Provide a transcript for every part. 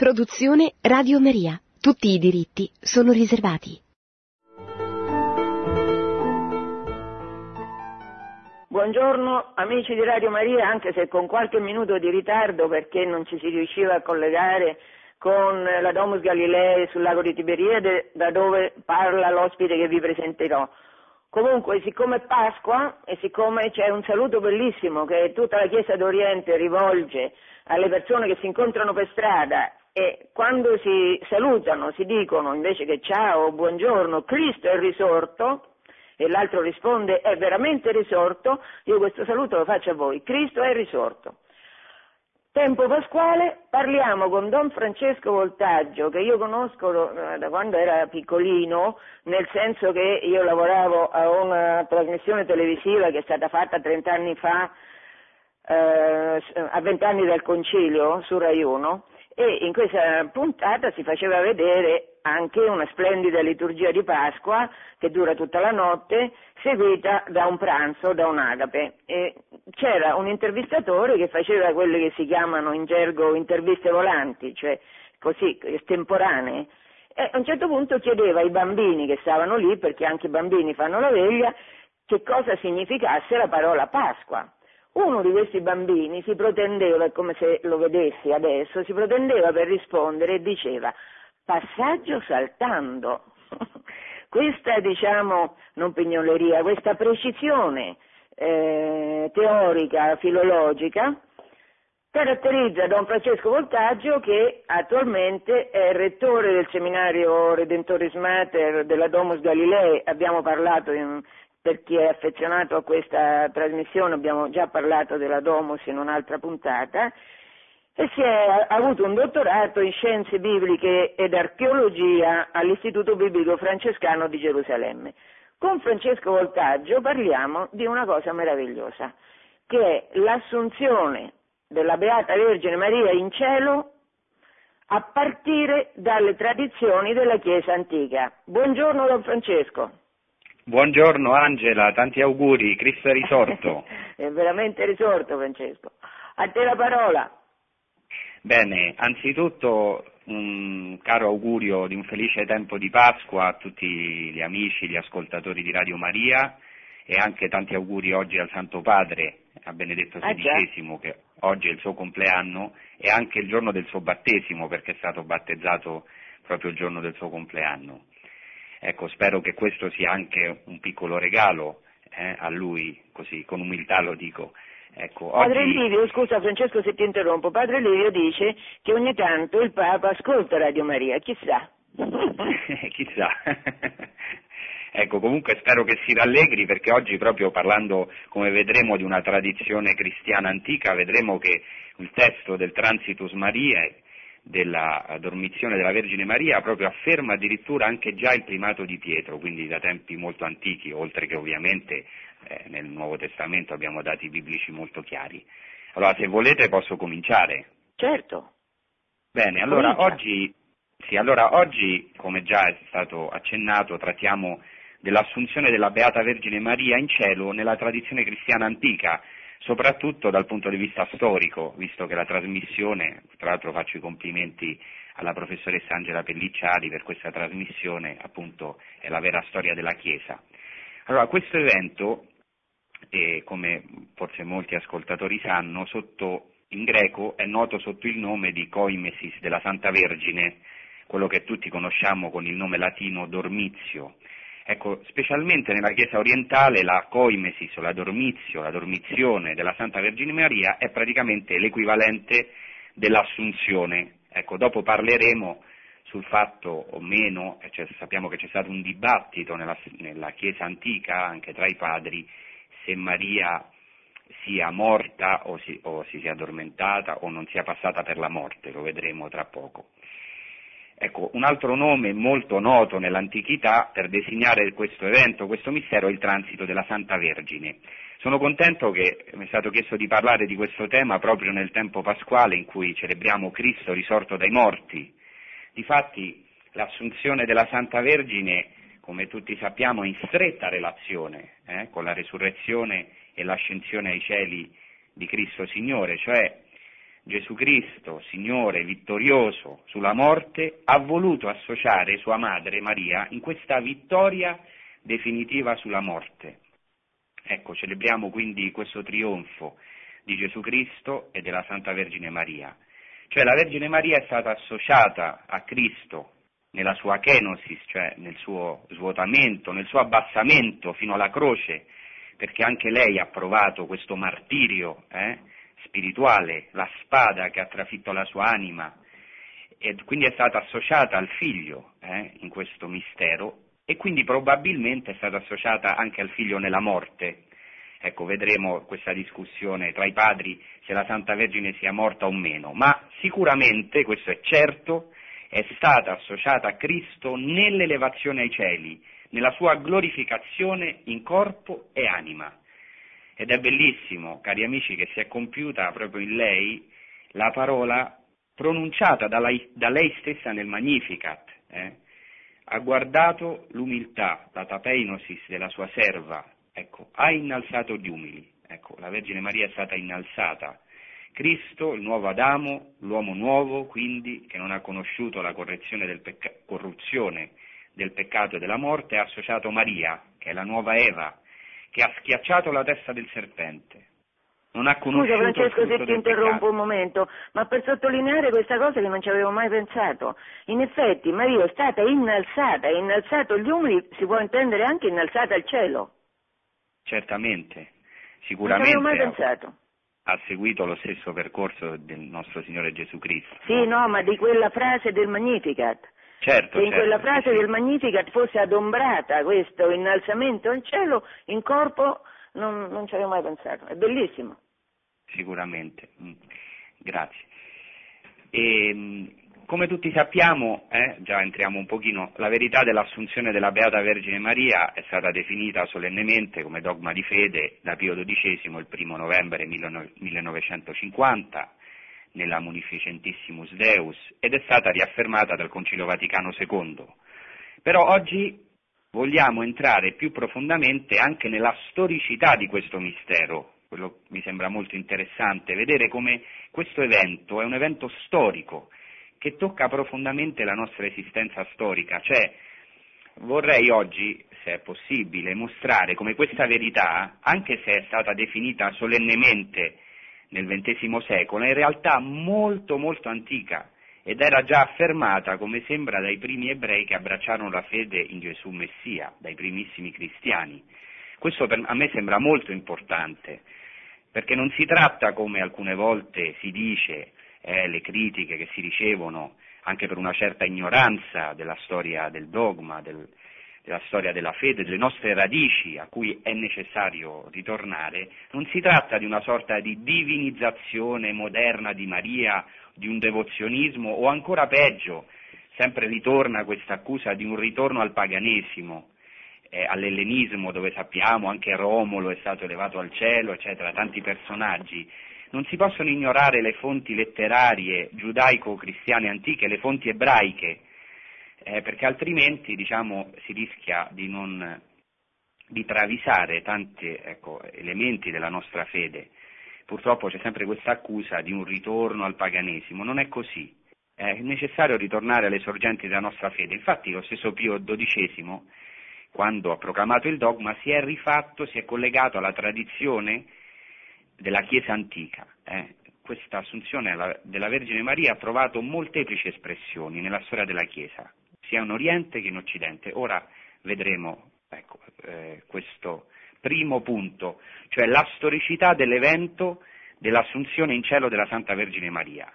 Produzione Radio Maria. Tutti i diritti sono riservati. Buongiorno amici di Radio Maria, anche se con qualche minuto di ritardo perché non ci si riusciva a collegare con la Domus Galilei sul lago di Tiberiade, da dove parla l'ospite che vi presenterò. Comunque, siccome è Pasqua e siccome c'è un saluto bellissimo che tutta la Chiesa d'Oriente rivolge alle persone che si incontrano per strada e quando si salutano si dicono invece che ciao, buongiorno, Cristo è risorto e l'altro risponde è veramente risorto, io questo saluto lo faccio a voi, Cristo è risorto. Tempo pasquale parliamo con Don Francesco Voltaggio, che io conosco eh, da quando era piccolino, nel senso che io lavoravo a una trasmissione televisiva che è stata fatta 30 anni fa, eh, a 20 anni del concilio su Rai 1, e in questa puntata si faceva vedere anche una splendida liturgia di Pasqua che dura tutta la notte, seguita da un pranzo, da un'agape. E c'era un intervistatore che faceva quelle che si chiamano in gergo interviste volanti, cioè così, estemporanee, e a un certo punto chiedeva ai bambini che stavano lì, perché anche i bambini fanno la veglia, che cosa significasse la parola Pasqua. Uno di questi bambini si protendeva, è come se lo vedessi adesso, si protendeva per rispondere e diceva passaggio saltando. questa, diciamo, non pignoleria, questa precisione eh, teorica, filologica, caratterizza Don Francesco Voltaggio che attualmente è rettore del seminario Redentoris Mater della Domus Galilei, abbiamo parlato in, per chi è affezionato a questa trasmissione, abbiamo già parlato della Domus in un'altra puntata, e si è avuto un dottorato in scienze bibliche ed archeologia all'Istituto Biblico Francescano di Gerusalemme. Con Francesco Voltaggio parliamo di una cosa meravigliosa, che è l'assunzione della Beata Vergine Maria in cielo a partire dalle tradizioni della Chiesa antica. Buongiorno Don Francesco. Buongiorno Angela, tanti auguri, Cristo è risorto. è veramente risorto Francesco. A te la parola. Bene, anzitutto un caro augurio di un felice tempo di Pasqua a tutti gli amici, gli ascoltatori di Radio Maria e anche tanti auguri oggi al Santo Padre, a Benedetto XVI, ah, che oggi è il suo compleanno e anche il giorno del suo battesimo perché è stato battezzato proprio il giorno del suo compleanno. Ecco, spero che questo sia anche un piccolo regalo eh, a lui, così con umiltà lo dico. Ecco, Padre oggi... Livio, scusa Francesco se ti interrompo, Padre Livio dice che ogni tanto il Papa ascolta Radio Maria, chissà. chissà. ecco, comunque spero che si rallegri perché oggi proprio parlando, come vedremo, di una tradizione cristiana antica, vedremo che il testo del Transitus Mariae della dormizione della Vergine Maria proprio afferma addirittura anche già il primato di Pietro, quindi da tempi molto antichi, oltre che ovviamente eh, nel Nuovo Testamento abbiamo dati biblici molto chiari. Allora, se volete posso cominciare. Certo. Bene, allora oggi, sì, allora oggi, come già è stato accennato, trattiamo dell'assunzione della Beata Vergine Maria in cielo nella tradizione cristiana antica, soprattutto dal punto di vista storico, visto che la trasmissione, tra l'altro faccio i complimenti alla professoressa Angela Pellicciari per questa trasmissione, appunto è la vera storia della Chiesa. Allora, questo evento, eh, come forse molti ascoltatori sanno, sotto, in greco è noto sotto il nome di Coimesis della Santa Vergine, quello che tutti conosciamo con il nome latino Dormizio, Ecco, specialmente nella Chiesa orientale la coimesis o la dormizio, la dormizione della Santa Vergine Maria è praticamente l'equivalente dell'assunzione. Ecco, dopo parleremo sul fatto o meno, cioè, sappiamo che c'è stato un dibattito nella, nella Chiesa antica, anche tra i padri, se Maria sia morta o si, o si sia addormentata o non sia passata per la morte, lo vedremo tra poco. Ecco, un altro nome molto noto nell'antichità per designare questo evento, questo mistero, è il transito della Santa Vergine. Sono contento che mi è stato chiesto di parlare di questo tema proprio nel tempo pasquale in cui celebriamo Cristo risorto dai morti. Difatti l'assunzione della Santa Vergine, come tutti sappiamo, è in stretta relazione eh, con la resurrezione e l'ascensione ai cieli di Cristo Signore, cioè Gesù Cristo, Signore vittorioso sulla morte, ha voluto associare sua madre Maria in questa vittoria definitiva sulla morte. Ecco, celebriamo quindi questo trionfo di Gesù Cristo e della Santa Vergine Maria. Cioè la Vergine Maria è stata associata a Cristo nella sua kenosis, cioè nel suo svuotamento, nel suo abbassamento fino alla croce, perché anche lei ha provato questo martirio eh, spirituale, la spada che ha trafitto la sua anima, e quindi è stata associata al figlio eh, in questo mistero e quindi probabilmente è stata associata anche al figlio nella morte. Ecco, vedremo questa discussione tra i padri se la Santa Vergine sia morta o meno, ma sicuramente, questo è certo, è stata associata a Cristo nell'elevazione ai cieli, nella sua glorificazione in corpo e anima. Ed è bellissimo, cari amici, che si è compiuta proprio in lei la parola pronunciata da lei, da lei stessa nel Magnificat. Eh? Ha guardato l'umiltà, la tapeinosis della sua serva, ecco, ha innalzato gli umili. Ecco, la Vergine Maria è stata innalzata Cristo, il nuovo Adamo, l'uomo nuovo, quindi, che non ha conosciuto la del pecca- corruzione del peccato e della morte, ha associato Maria, che è la nuova Eva, che ha schiacciato la testa del serpente. Non ha conosciuto Scusa Francesco se ti interrompo peccato. un momento, ma per sottolineare questa cosa che non ci avevo mai pensato, in effetti Maria è stata innalzata, innalzato gli umili, si può intendere anche innalzata al cielo. Certamente, sicuramente. Non ci avevo mai pensato ha seguito lo stesso percorso del nostro Signore Gesù Cristo. Sì, no, ma di quella frase del Magnificat. Certo, che in certo, quella frase sì, del Magnificat fosse adombrata questo innalzamento al cielo, in corpo non, non ci avevo mai pensato. È bellissimo. Sicuramente, mm. grazie. E, mm, come tutti sappiamo, eh, già entriamo un pochino, la verità dell'assunzione della Beata Vergine Maria è stata definita solennemente come dogma di fede da Pio XII il primo novembre 1950 nella Munificentissimus Deus ed è stata riaffermata dal Concilio Vaticano II. Però oggi vogliamo entrare più profondamente anche nella storicità di questo mistero, quello mi sembra molto interessante, vedere come questo evento è un evento storico che tocca profondamente la nostra esistenza storica, cioè vorrei oggi, se è possibile, mostrare come questa verità, anche se è stata definita solennemente nel XX secolo, è in realtà molto molto antica ed era già affermata, come sembra, dai primi ebrei che abbracciarono la fede in Gesù Messia, dai primissimi cristiani. Questo per, a me sembra molto importante, perché non si tratta, come alcune volte si dice, eh, le critiche che si ricevono anche per una certa ignoranza della storia del dogma, del, della storia della fede, delle nostre radici a cui è necessario ritornare, non si tratta di una sorta di divinizzazione moderna di Maria, di un devozionismo o ancora peggio, sempre ritorna questa accusa di un ritorno al paganesimo, eh, all'ellenismo dove sappiamo anche Romolo è stato elevato al cielo, eccetera, tanti personaggi. Non si possono ignorare le fonti letterarie giudaico-cristiane antiche, le fonti ebraiche, eh, perché altrimenti diciamo, si rischia di, non, di travisare tanti ecco, elementi della nostra fede. Purtroppo c'è sempre questa accusa di un ritorno al paganesimo, non è così. È necessario ritornare alle sorgenti della nostra fede. Infatti lo stesso Pio XII, quando ha proclamato il dogma, si è rifatto, si è collegato alla tradizione della Chiesa antica. Eh. Questa assunzione della Vergine Maria ha trovato molteplici espressioni nella storia della Chiesa, sia in Oriente che in Occidente. Ora vedremo ecco, eh, questo primo punto, cioè la storicità dell'evento dell'assunzione in cielo della Santa Vergine Maria.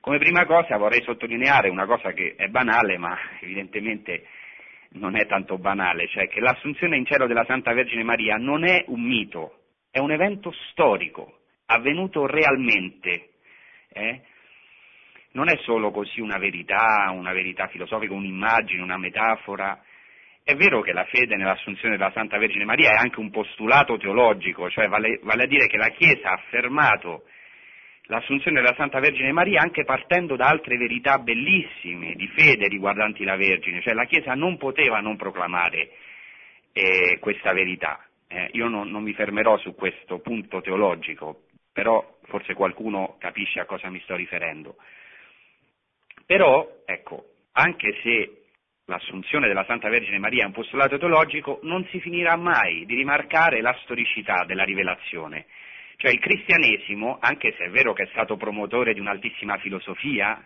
Come prima cosa vorrei sottolineare una cosa che è banale, ma evidentemente non è tanto banale, cioè che l'assunzione in cielo della Santa Vergine Maria non è un mito, è un evento storico, avvenuto realmente. Eh? Non è solo così una verità, una verità filosofica, un'immagine, una metafora. È vero che la fede nell'assunzione della Santa Vergine Maria è anche un postulato teologico, cioè vale, vale a dire che la Chiesa ha affermato l'assunzione della Santa Vergine Maria anche partendo da altre verità bellissime di fede riguardanti la Vergine, cioè la Chiesa non poteva non proclamare eh, questa verità. Eh, io non, non, mi fermerò su questo punto teologico, però forse qualcuno capisce a cosa mi sto riferendo. Però, ecco, anche se l'assunzione della Santa Vergine Maria è un postulato teologico, non si finirà mai di rimarcare la storicità della rivelazione. Cioè il cristianesimo, anche se è vero che è stato promotore di un'altissima filosofia,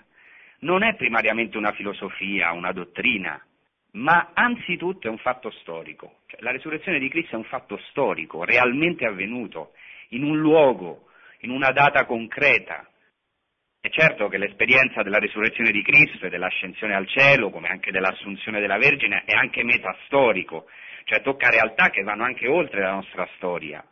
non è primariamente una filosofia, una dottrina, ma anzitutto è un fatto storico. Cioè, la resurrezione di Cristo è un fatto storico, realmente avvenuto, in un luogo, in una data concreta. Certo che l'esperienza della risurrezione di Cristo e dell'ascensione al cielo, come anche dell'assunzione della Vergine, è anche metastorico, cioè tocca realtà che vanno anche oltre la nostra storia.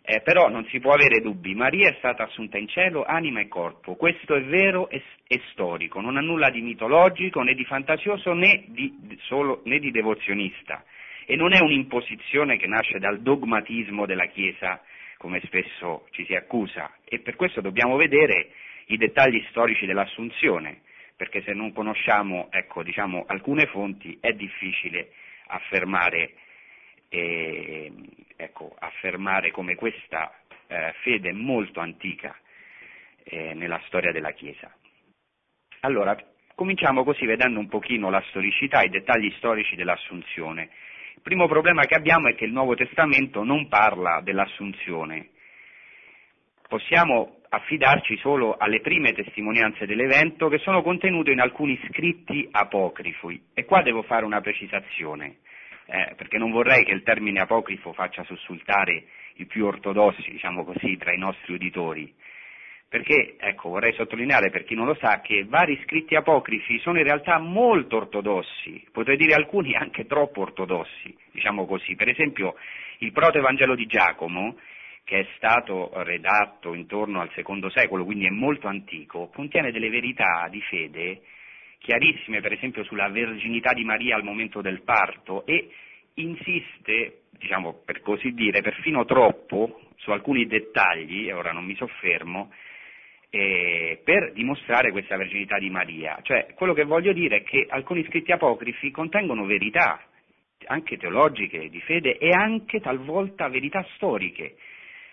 Eh, però non si può avere dubbi, Maria è stata assunta in cielo anima e corpo, questo è vero e, e storico, non ha nulla di mitologico né di fantasioso né di, solo, né di devozionista. E non è un'imposizione che nasce dal dogmatismo della Chiesa come spesso ci si accusa. E per questo dobbiamo vedere i dettagli storici dell'assunzione, perché se non conosciamo ecco, diciamo, alcune fonti è difficile affermare eh, ecco, affermare come questa eh, fede molto antica eh, nella storia della Chiesa. Allora, cominciamo così vedendo un pochino la storicità, i dettagli storici dell'Assunzione. Il primo problema che abbiamo è che il Nuovo Testamento non parla dell'Assunzione. Possiamo affidarci solo alle prime testimonianze dell'evento che sono contenute in alcuni scritti apocrifi. E qua devo fare una precisazione eh, perché non vorrei che il termine apocrifo faccia sussultare i più ortodossi, diciamo così, tra i nostri uditori. Perché, ecco, vorrei sottolineare per chi non lo sa che vari scritti apocrifi sono in realtà molto ortodossi, potrei dire alcuni anche troppo ortodossi, diciamo così. Per esempio, il protoevangelo di Giacomo, che è stato redatto intorno al secondo secolo, quindi è molto antico, contiene delle verità di fede chiarissime per esempio sulla verginità di Maria al momento del parto e insiste, diciamo per così dire, perfino troppo su alcuni dettagli, e ora non mi soffermo, eh, per dimostrare questa verginità di Maria. Cioè, quello che voglio dire è che alcuni scritti apocrifi contengono verità, anche teologiche, di fede, e anche talvolta verità storiche.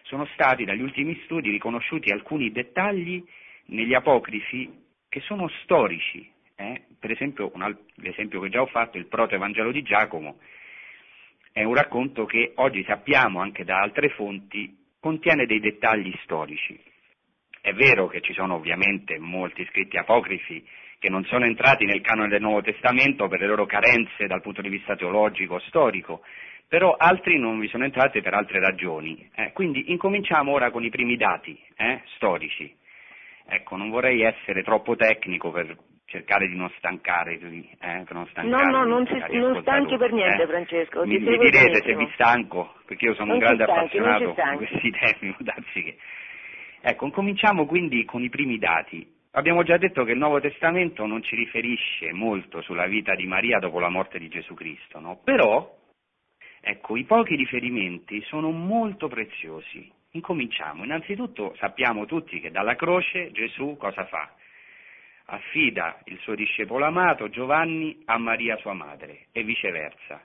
Sono stati dagli ultimi studi riconosciuti alcuni dettagli negli apocrifi che sono storici, eh? Per esempio, un, l'esempio che già ho fatto, il proto-evangelo di Giacomo, è un racconto che oggi sappiamo anche da altre fonti contiene dei dettagli storici. È vero che ci sono ovviamente molti scritti apocrifi che non sono entrati nel canone del Nuovo Testamento per le loro carenze dal punto di vista teologico, storico, però altri non vi sono entrati per altre ragioni. Eh, quindi incominciamo ora con i primi dati eh, storici. Ecco, non vorrei essere troppo tecnico per cercare di non stancare, eh, non No, no, non, si, non stanchi per niente eh? Francesco. Mi, mi direte se mi stanco, perché io sono non un grande stanchi, appassionato di questi temi, che... Ecco, cominciamo quindi con i primi dati. Abbiamo già detto che il Nuovo Testamento non ci riferisce molto sulla vita di Maria dopo la morte di Gesù Cristo, no? Però, ecco, i pochi riferimenti sono molto preziosi. Incominciamo. Innanzitutto sappiamo tutti che dalla croce Gesù cosa fa? Affida il suo discepolo amato Giovanni a Maria sua madre e viceversa.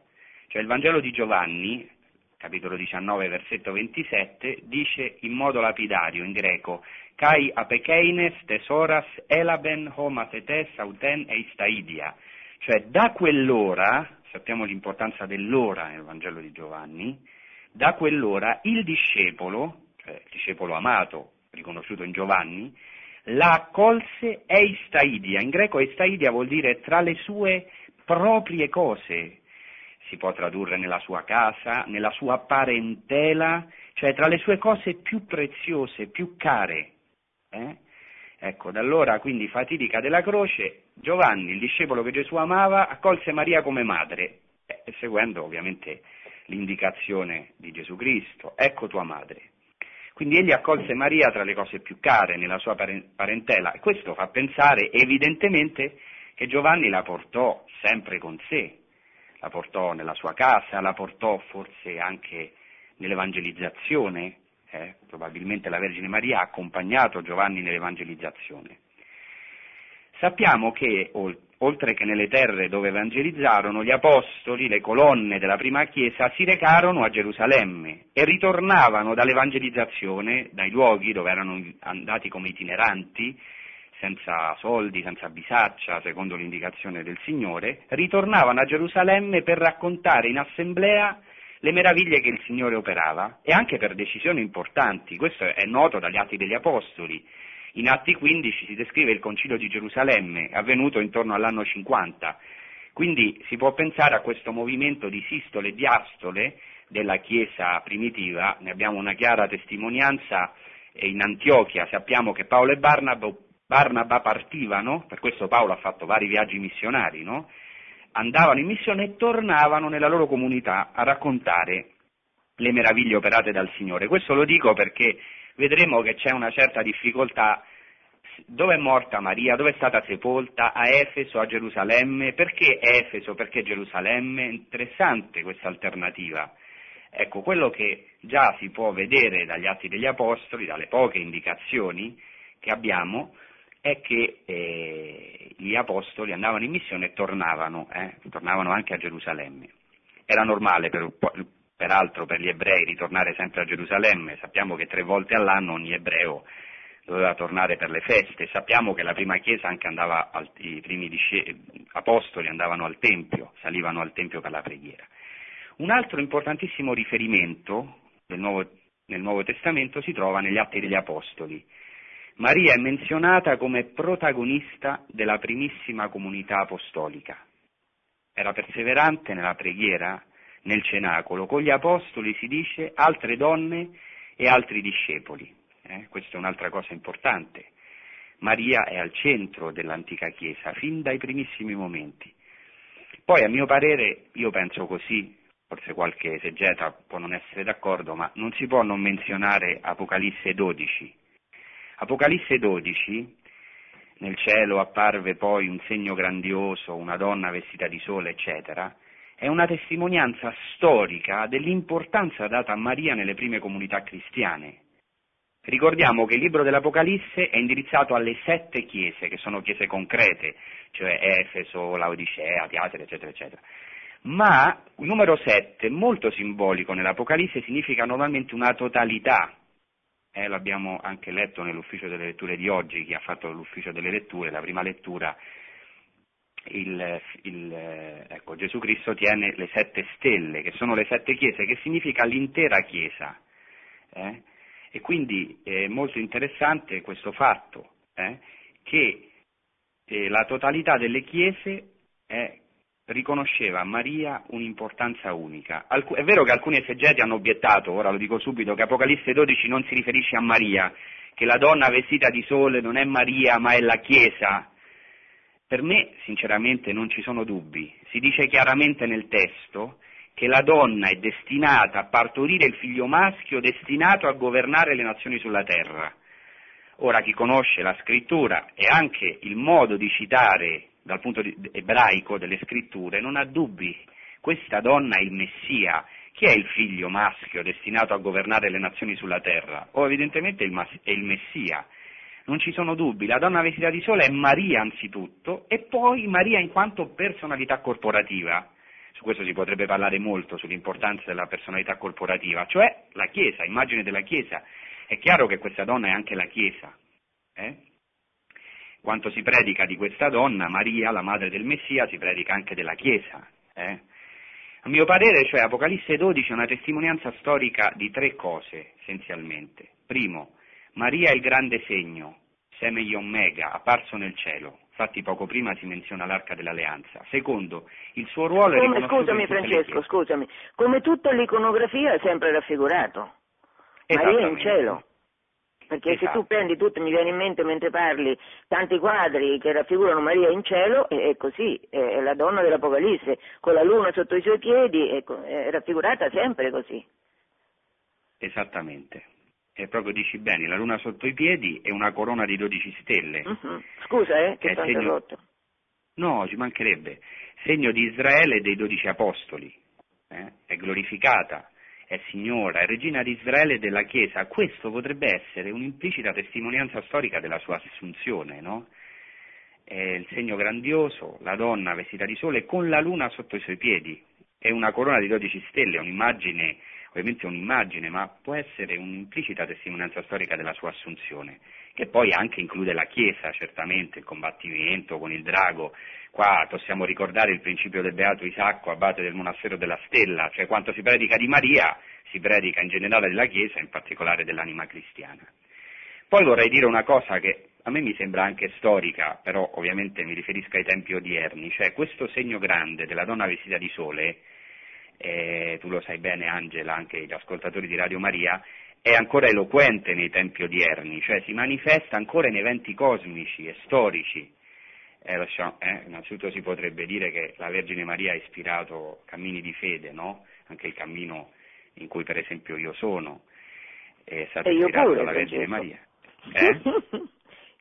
Cioè il Vangelo di Giovanni, capitolo 19, versetto 27, dice in modo lapidario in greco Kai apekeines tesoras elaben homatetes auten eistaidia. Cioè da quell'ora, sappiamo l'importanza dell'ora nel Vangelo di Giovanni, da quell'ora il discepolo, cioè il discepolo amato, riconosciuto in Giovanni, la accolse eistaidia. In greco eistaidia vuol dire tra le sue proprie cose. Si può tradurre nella sua casa, nella sua parentela, cioè tra le sue cose più preziose, più care. Eh? Ecco, da allora quindi fatidica della croce, Giovanni, il discepolo che Gesù amava, accolse Maria come madre, eh, seguendo ovviamente l'indicazione di Gesù Cristo, ecco tua madre. Quindi egli accolse Maria tra le cose più care nella sua parentela e questo fa pensare evidentemente che Giovanni la portò sempre con sé, la portò nella sua casa, la portò forse anche nell'evangelizzazione, eh, probabilmente la Vergine Maria ha accompagnato Giovanni nell'evangelizzazione. Sappiamo che oltre che nelle terre dove evangelizzarono, gli apostoli, le colonne della prima chiesa, si recarono a Gerusalemme e ritornavano dall'evangelizzazione, dai luoghi dove erano andati come itineranti, senza soldi, senza bisaccia, secondo l'indicazione del Signore, ritornavano a Gerusalemme per raccontare in assemblea le meraviglie che il Signore operava e anche per decisioni importanti. Questo è noto dagli Atti degli Apostoli. In Atti 15 si descrive il concilio di Gerusalemme, avvenuto intorno all'anno 50. Quindi si può pensare a questo movimento di sistole e diastole della Chiesa primitiva, ne abbiamo una chiara testimonianza in Antiochia, sappiamo che Paolo e Barnaba, Barnaba partivano, per questo Paolo ha fatto vari viaggi missionari, no? andavano in missione e tornavano nella loro comunità a raccontare le meraviglie operate dal Signore. Questo lo dico perché vedremo che c'è una certa difficoltà. Dove è morta Maria? Dove è stata sepolta? A Efeso, a Gerusalemme? Perché Efeso? Perché Gerusalemme? Interessante questa alternativa. Ecco, quello che già si può vedere dagli atti degli Apostoli, dalle poche indicazioni che abbiamo, è che eh, gli Apostoli andavano in missione e tornavano, eh, tornavano anche a Gerusalemme. Era normale per, peraltro per gli ebrei ritornare sempre a Gerusalemme, sappiamo che tre volte all'anno ogni ebreo doveva tornare per le feste, sappiamo che la prima chiesa anche andava, al, i primi apostoli andavano al Tempio, salivano al Tempio per la preghiera. Un altro importantissimo riferimento Nuovo, nel Nuovo Testamento si trova negli Atti degli Apostoli. Maria è menzionata come protagonista della primissima comunità apostolica. Era perseverante nella preghiera nel cenacolo, con gli apostoli si dice altre donne e altri discepoli. Eh? Questa è un'altra cosa importante. Maria è al centro dell'antica Chiesa, fin dai primissimi momenti. Poi, a mio parere, io penso così, forse qualche esegeta può non essere d'accordo, ma non si può non menzionare Apocalisse 12. Apocalisse 12, nel cielo apparve poi un segno grandioso, una donna vestita di sole, eccetera, è una testimonianza storica dell'importanza data a Maria nelle prime comunità cristiane. Ricordiamo che il libro dell'Apocalisse è indirizzato alle sette chiese, che sono chiese concrete, cioè Efeso, Laodicea, Teatro, eccetera, eccetera. Ma il numero sette, molto simbolico nell'Apocalisse, significa normalmente una totalità. Eh, l'abbiamo anche letto nell'ufficio delle letture di oggi, chi ha fatto l'ufficio delle letture, la prima lettura il, il, ecco, Gesù Cristo tiene le sette stelle, che sono le sette chiese, che significa l'intera chiesa. Eh? E quindi è molto interessante questo fatto, eh? che eh, la totalità delle chiese eh, riconosceva a Maria un'importanza unica. Alc- è vero che alcuni esegeti hanno obiettato, ora lo dico subito, che Apocalisse 12 non si riferisce a Maria, che la donna vestita di sole non è Maria ma è la Chiesa, per me, sinceramente, non ci sono dubbi. Si dice chiaramente nel testo che la donna è destinata a partorire il figlio maschio destinato a governare le nazioni sulla terra. Ora, chi conosce la scrittura e anche il modo di citare dal punto ebraico delle scritture non ha dubbi. Questa donna è il Messia. Chi è il figlio maschio destinato a governare le nazioni sulla terra? O evidentemente è il Messia non ci sono dubbi, la donna vestita di sole è Maria anzitutto e poi Maria in quanto personalità corporativa. Su questo si potrebbe parlare molto, sull'importanza della personalità corporativa, cioè la Chiesa, immagine della Chiesa. È chiaro che questa donna è anche la Chiesa. Eh? Quanto si predica di questa donna, Maria, la madre del Messia, si predica anche della Chiesa. Eh? A mio parere, cioè, Apocalisse 12 è una testimonianza storica di tre cose, essenzialmente. Primo, Maria è il grande segno, Seme Omega, apparso nel cielo. Infatti poco prima si menziona l'arca dell'alleanza. Secondo, il suo ruolo come, è Scusami Francesco, scusami. Come tutta l'iconografia è sempre raffigurato. Maria in cielo. Perché esatto. se tu esatto. prendi tutto, mi viene in mente mentre parli, tanti quadri che raffigurano Maria in cielo, è, così, è la donna dell'Apocalisse, con la luna sotto i suoi piedi, è, è raffigurata sempre così. Esattamente e proprio dici bene, la luna sotto i piedi e una corona di 12 stelle. Uh-huh. Scusa, eh, che sto segno... No, ci mancherebbe. Segno di Israele e dei 12 apostoli. Eh? È glorificata, è signora, è regina di Israele e della Chiesa. Questo potrebbe essere un'implicita testimonianza storica della sua assunzione, no? è il segno grandioso, la donna vestita di sole con la luna sotto i suoi piedi, è una corona di 12 stelle, è un'immagine, ovviamente un'immagine, ma può essere un'implicita testimonianza storica della sua assunzione, che poi anche include la Chiesa, certamente, il combattimento con il drago. Qua possiamo ricordare il principio del Beato Isacco, abate del monastero della Stella, cioè quanto si predica di Maria, si predica in generale della Chiesa, in particolare dell'anima cristiana. Poi vorrei dire una cosa che a me mi sembra anche storica, però ovviamente mi riferisco ai tempi odierni, cioè questo segno grande della donna vestita di sole, eh, tu lo sai bene Angela, anche gli ascoltatori di Radio Maria, è ancora eloquente nei tempi odierni, cioè si manifesta ancora in eventi cosmici e storici. Eh, lasciamo, eh, innanzitutto si potrebbe dire che la Vergine Maria ha ispirato cammini di fede, no? anche il cammino in cui per esempio io sono, è stato ispirato dalla Vergine Maria. Eh?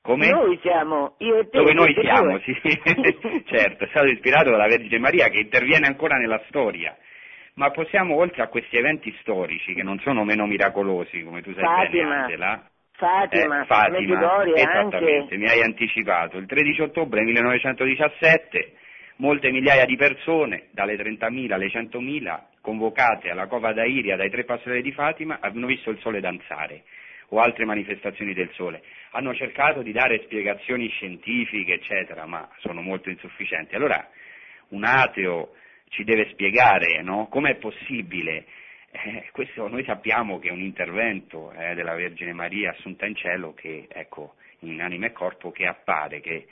Come? Noi siamo, io e te. Dove noi siamo, sì, certo, è stato ispirato dalla Vergine Maria che interviene ancora nella storia. Ma possiamo, oltre a questi eventi storici, che non sono meno miracolosi, come tu sai Fatima. bene, Angela, Fatima, eh, Fatima esattamente, anche... mi hai anticipato. Il 13 ottobre 1917 molte migliaia di persone, dalle 30.000 alle 100.000, convocate alla cova d'Airia dai tre pastori di Fatima, hanno visto il sole danzare o altre manifestazioni del Sole. Hanno cercato di dare spiegazioni scientifiche, eccetera, ma sono molto insufficienti. Allora un ateo ci deve spiegare no? com'è possibile. Eh, questo noi sappiamo che è un intervento eh, della Vergine Maria assunta in cielo che, ecco, in anima e corpo che appare, che,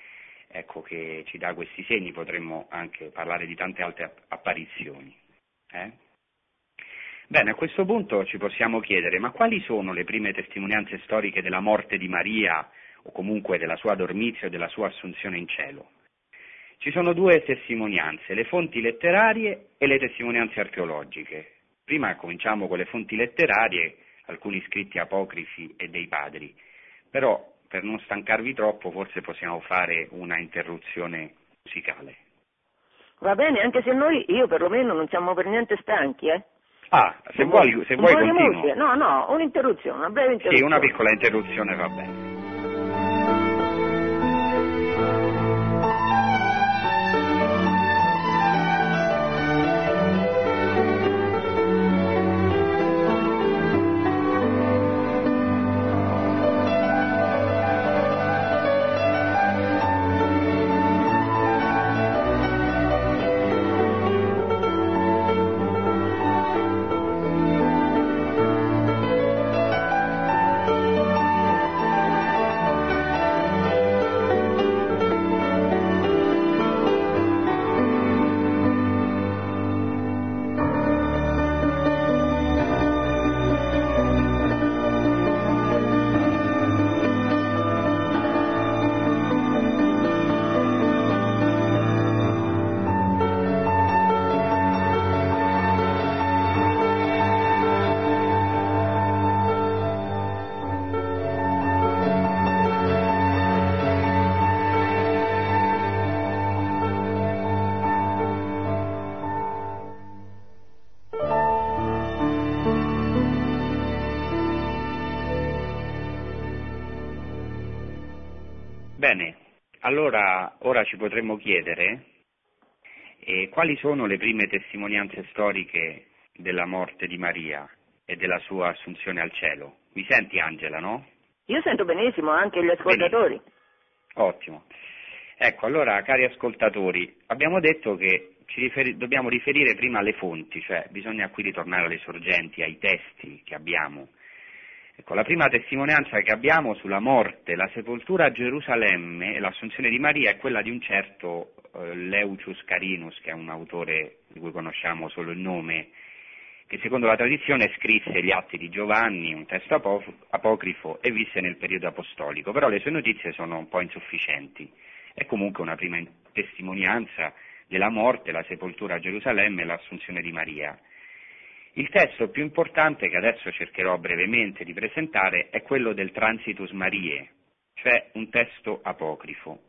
ecco, che ci dà questi segni, potremmo anche parlare di tante altre apparizioni. Eh? Bene, a questo punto ci possiamo chiedere, ma quali sono le prime testimonianze storiche della morte di Maria, o comunque della sua dormizia o della sua assunzione in cielo? Ci sono due testimonianze, le fonti letterarie e le testimonianze archeologiche. Prima cominciamo con le fonti letterarie, alcuni scritti apocrifi e dei padri, però per non stancarvi troppo forse possiamo fare una interruzione musicale. Va bene, anche se noi, io perlomeno, non siamo per niente stanchi, eh? Ah, se vuoi, se vuoi continuo. No, no, un'interruzione, una breve interruzione. Sì, una piccola interruzione va bene. Allora, ora ci potremmo chiedere eh, quali sono le prime testimonianze storiche della morte di Maria e della sua assunzione al cielo. Mi senti Angela, no? Io sento benissimo, anche gli ascoltatori. Benissimo. Ottimo. Ecco, allora, cari ascoltatori, abbiamo detto che ci riferi- dobbiamo riferire prima alle fonti, cioè bisogna qui ritornare alle sorgenti, ai testi che abbiamo Ecco, la prima testimonianza che abbiamo sulla morte, la sepoltura a Gerusalemme e l'assunzione di Maria è quella di un certo eh, Leucius Carinus, che è un autore di cui conosciamo solo il nome, che secondo la tradizione scrisse gli Atti di Giovanni, un testo apocrifo, e visse nel periodo apostolico, però le sue notizie sono un po' insufficienti. È comunque una prima testimonianza della morte, la sepoltura a Gerusalemme e l'assunzione di Maria. Il testo più importante che adesso cercherò brevemente di presentare è quello del Transitus Mariae, cioè un testo apocrifo.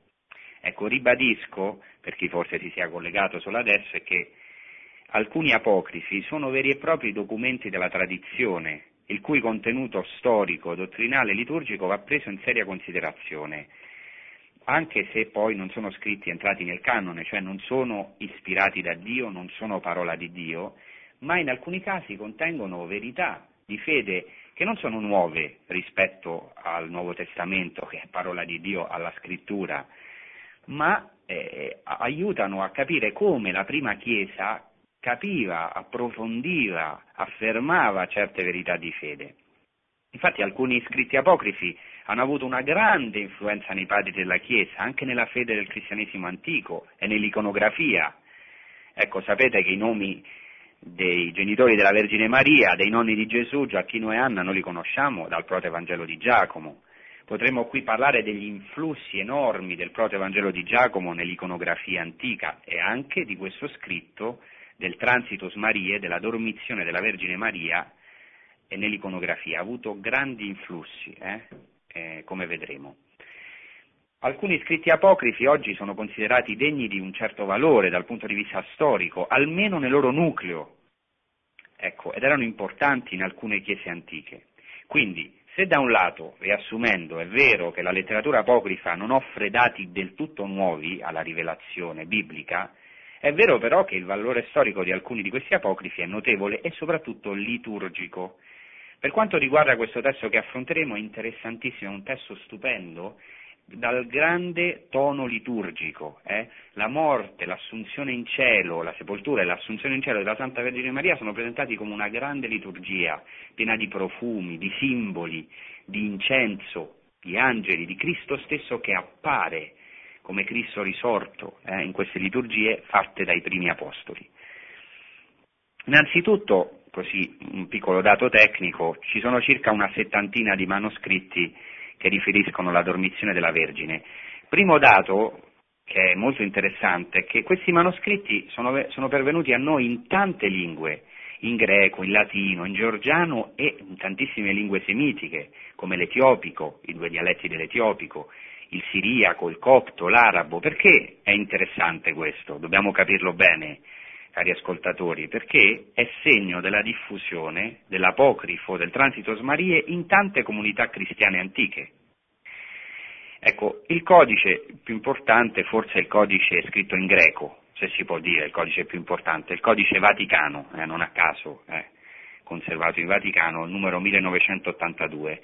Ecco, ribadisco, per chi forse si sia collegato solo adesso, che alcuni apocrifi sono veri e propri documenti della tradizione, il cui contenuto storico, dottrinale e liturgico va preso in seria considerazione. anche se poi non sono scritti entrati nel canone, cioè non sono ispirati da Dio, non sono parola di Dio, ma in alcuni casi contengono verità di fede che non sono nuove rispetto al Nuovo Testamento, che è parola di Dio, alla scrittura, ma eh, aiutano a capire come la prima Chiesa capiva, approfondiva, affermava certe verità di fede. Infatti alcuni scritti apocrifi hanno avuto una grande influenza nei padri della Chiesa, anche nella fede del cristianesimo antico e nell'iconografia. Ecco, sapete che i nomi dei genitori della Vergine Maria, dei nonni di Gesù, Giacchino e Anna, noi li conosciamo dal proto-evangelo di Giacomo. Potremmo qui parlare degli influssi enormi del proto-evangelo di Giacomo nell'iconografia antica e anche di questo scritto del transitus Marie, della dormizione della Vergine Maria e nell'iconografia. Ha avuto grandi influssi, eh? Eh, come vedremo. Alcuni scritti apocrifi oggi sono considerati degni di un certo valore dal punto di vista storico, almeno nel loro nucleo, ecco, ed erano importanti in alcune chiese antiche. Quindi, se da un lato, riassumendo, è vero che la letteratura apocrifa non offre dati del tutto nuovi alla rivelazione biblica, è vero però che il valore storico di alcuni di questi apocrifi è notevole e soprattutto liturgico. Per quanto riguarda questo testo che affronteremo è interessantissimo, è un testo stupendo dal grande tono liturgico. Eh? La morte, l'assunzione in cielo, la sepoltura e l'assunzione in cielo della Santa Vergine Maria sono presentati come una grande liturgia, piena di profumi, di simboli, di incenso, di angeli, di Cristo stesso che appare come Cristo risorto eh, in queste liturgie fatte dai primi apostoli. Innanzitutto, così un piccolo dato tecnico, ci sono circa una settantina di manoscritti che riferiscono la dormizione della Vergine. Primo dato, che è molto interessante, è che questi manoscritti sono, sono pervenuti a noi in tante lingue, in greco, in latino, in georgiano e in tantissime lingue semitiche, come l'etiopico, i due dialetti dell'etiopico, il siriaco, il copto, l'arabo. Perché è interessante questo? Dobbiamo capirlo bene, cari ascoltatori, perché è segno della diffusione dell'apocrifo del Transitos Marie in tante comunità cristiane antiche. Ecco, il codice più importante forse il codice scritto in greco, se si può dire il codice più importante, il codice vaticano, eh, non a caso, eh, conservato in Vaticano, numero 1982.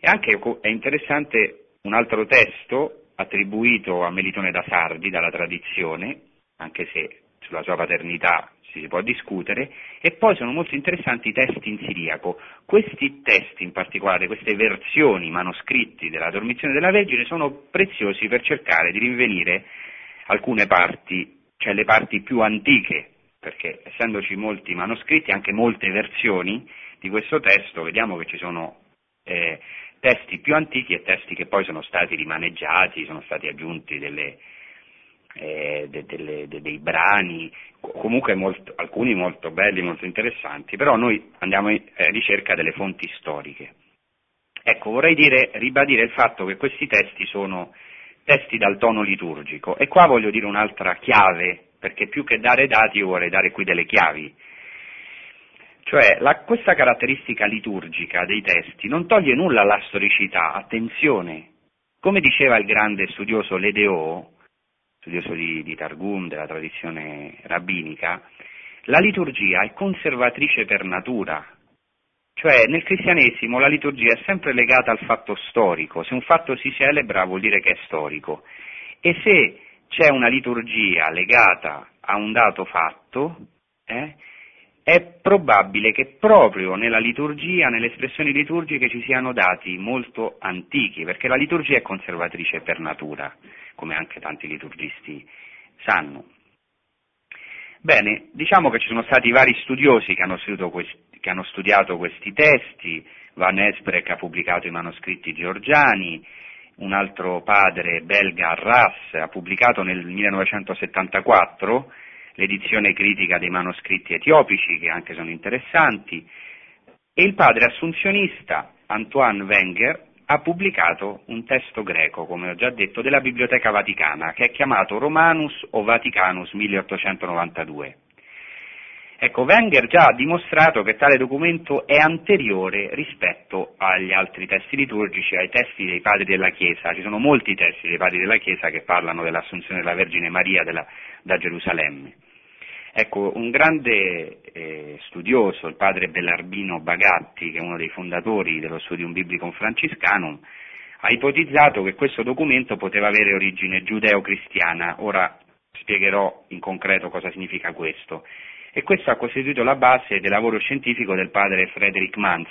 E anche è interessante un altro testo attribuito a Melitone da Sardi dalla tradizione, anche se sulla sua paternità si può discutere, e poi sono molto interessanti i testi in siriaco. Questi testi in particolare, queste versioni manoscritti della dormizione della Vergine sono preziosi per cercare di rinvenire alcune parti, cioè le parti più antiche, perché essendoci molti manoscritti, anche molte versioni di questo testo, vediamo che ci sono eh, testi più antichi e testi che poi sono stati rimaneggiati, sono stati aggiunti delle, eh, de, delle, de, dei brani, comunque molto, alcuni molto belli, molto interessanti, però noi andiamo in eh, ricerca delle fonti storiche. Ecco, vorrei dire, ribadire il fatto che questi testi sono testi dal tono liturgico e qua voglio dire un'altra chiave, perché più che dare dati io vorrei dare qui delle chiavi. Cioè, la, questa caratteristica liturgica dei testi non toglie nulla alla storicità, attenzione. Come diceva il grande studioso Ledeo, studioso di, di Targum, della tradizione rabbinica, la liturgia è conservatrice per natura, cioè nel cristianesimo la liturgia è sempre legata al fatto storico, se un fatto si celebra vuol dire che è storico. E se c'è una liturgia legata a un dato fatto, eh, è probabile che proprio nella liturgia, nelle espressioni liturgiche ci siano dati molto antichi, perché la liturgia è conservatrice per natura, come anche tanti liturgisti sanno. Bene, diciamo che ci sono stati vari studiosi che hanno questi, che hanno studiato questi testi, Van Esbrek ha pubblicato i manoscritti georgiani, un altro padre belga, Arras, ha pubblicato nel 1974 l'edizione critica dei manoscritti etiopici, che anche sono interessanti, e il padre assunzionista Antoine Wenger ha pubblicato un testo greco, come ho già detto, della Biblioteca Vaticana, che è chiamato Romanus o Vaticanus 1892. Ecco, Wenger già ha dimostrato che tale documento è anteriore rispetto agli altri testi liturgici, ai testi dei padri della Chiesa. Ci sono molti testi dei padri della Chiesa che parlano dell'assunzione della Vergine Maria della, da Gerusalemme. Ecco, un grande eh, studioso, il padre Bellarmino Bagatti, che è uno dei fondatori dello Studium Biblicum Franciscanum, ha ipotizzato che questo documento poteva avere origine giudeo-cristiana. Ora spiegherò in concreto cosa significa questo e questo ha costituito la base del lavoro scientifico del padre Frederick Mans,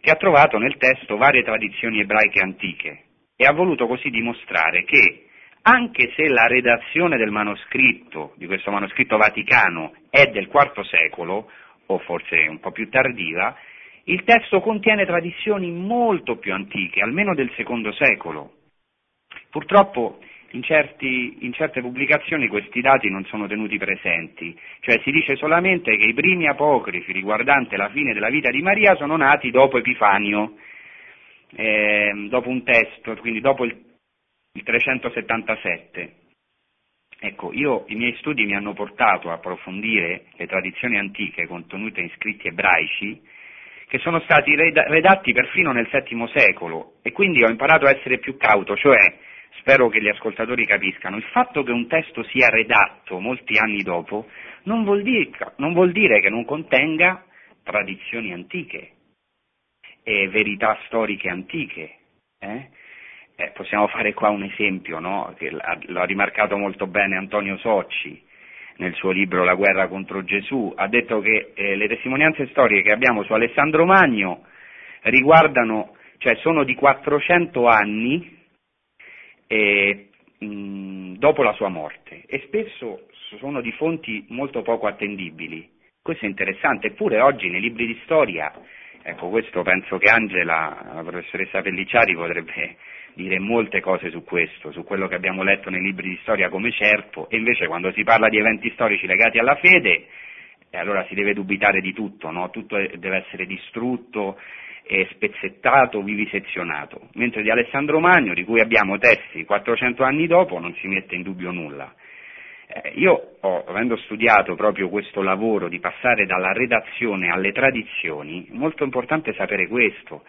che ha trovato nel testo varie tradizioni ebraiche antiche e ha voluto così dimostrare che anche se la redazione del manoscritto, di questo manoscritto vaticano, è del IV secolo, o forse un po' più tardiva, il testo contiene tradizioni molto più antiche, almeno del II secolo. Purtroppo in, certi, in, certe pubblicazioni questi dati non sono tenuti presenti, cioè si dice solamente che i primi apocrifi riguardanti la fine della vita di Maria sono nati dopo Epifanio, eh, dopo un testo, quindi dopo il, il 377. Ecco, io, i miei studi mi hanno portato a approfondire le tradizioni antiche contenute in scritti ebraici che sono stati redatti perfino nel VII secolo e quindi ho imparato a essere più cauto, cioè spero che gli ascoltatori capiscano, il fatto che un testo sia redatto molti anni dopo non vuol dire, non vuol dire che non contenga tradizioni antiche e verità storiche antiche. Eh? Eh, possiamo fare qua un esempio, no? che lo ha rimarcato molto bene Antonio Socci nel suo libro La guerra contro Gesù, ha detto che eh, le testimonianze storiche che abbiamo su Alessandro Magno riguardano, cioè sono di 400 anni eh, mh, dopo la sua morte e spesso sono di fonti molto poco attendibili. Questo è interessante, eppure oggi nei libri di storia, ecco questo penso che Angela, la professoressa Pelliciari, potrebbe dire molte cose su questo, su quello che abbiamo letto nei libri di storia come certo, e invece quando si parla di eventi storici legati alla fede, eh, allora si deve dubitare di tutto, no? tutto deve essere distrutto, spezzettato, vivisezionato, mentre di Alessandro Magno, di cui abbiamo testi 400 anni dopo, non si mette in dubbio nulla. Eh, io, ho, avendo studiato proprio questo lavoro di passare dalla redazione alle tradizioni, molto importante sapere questo,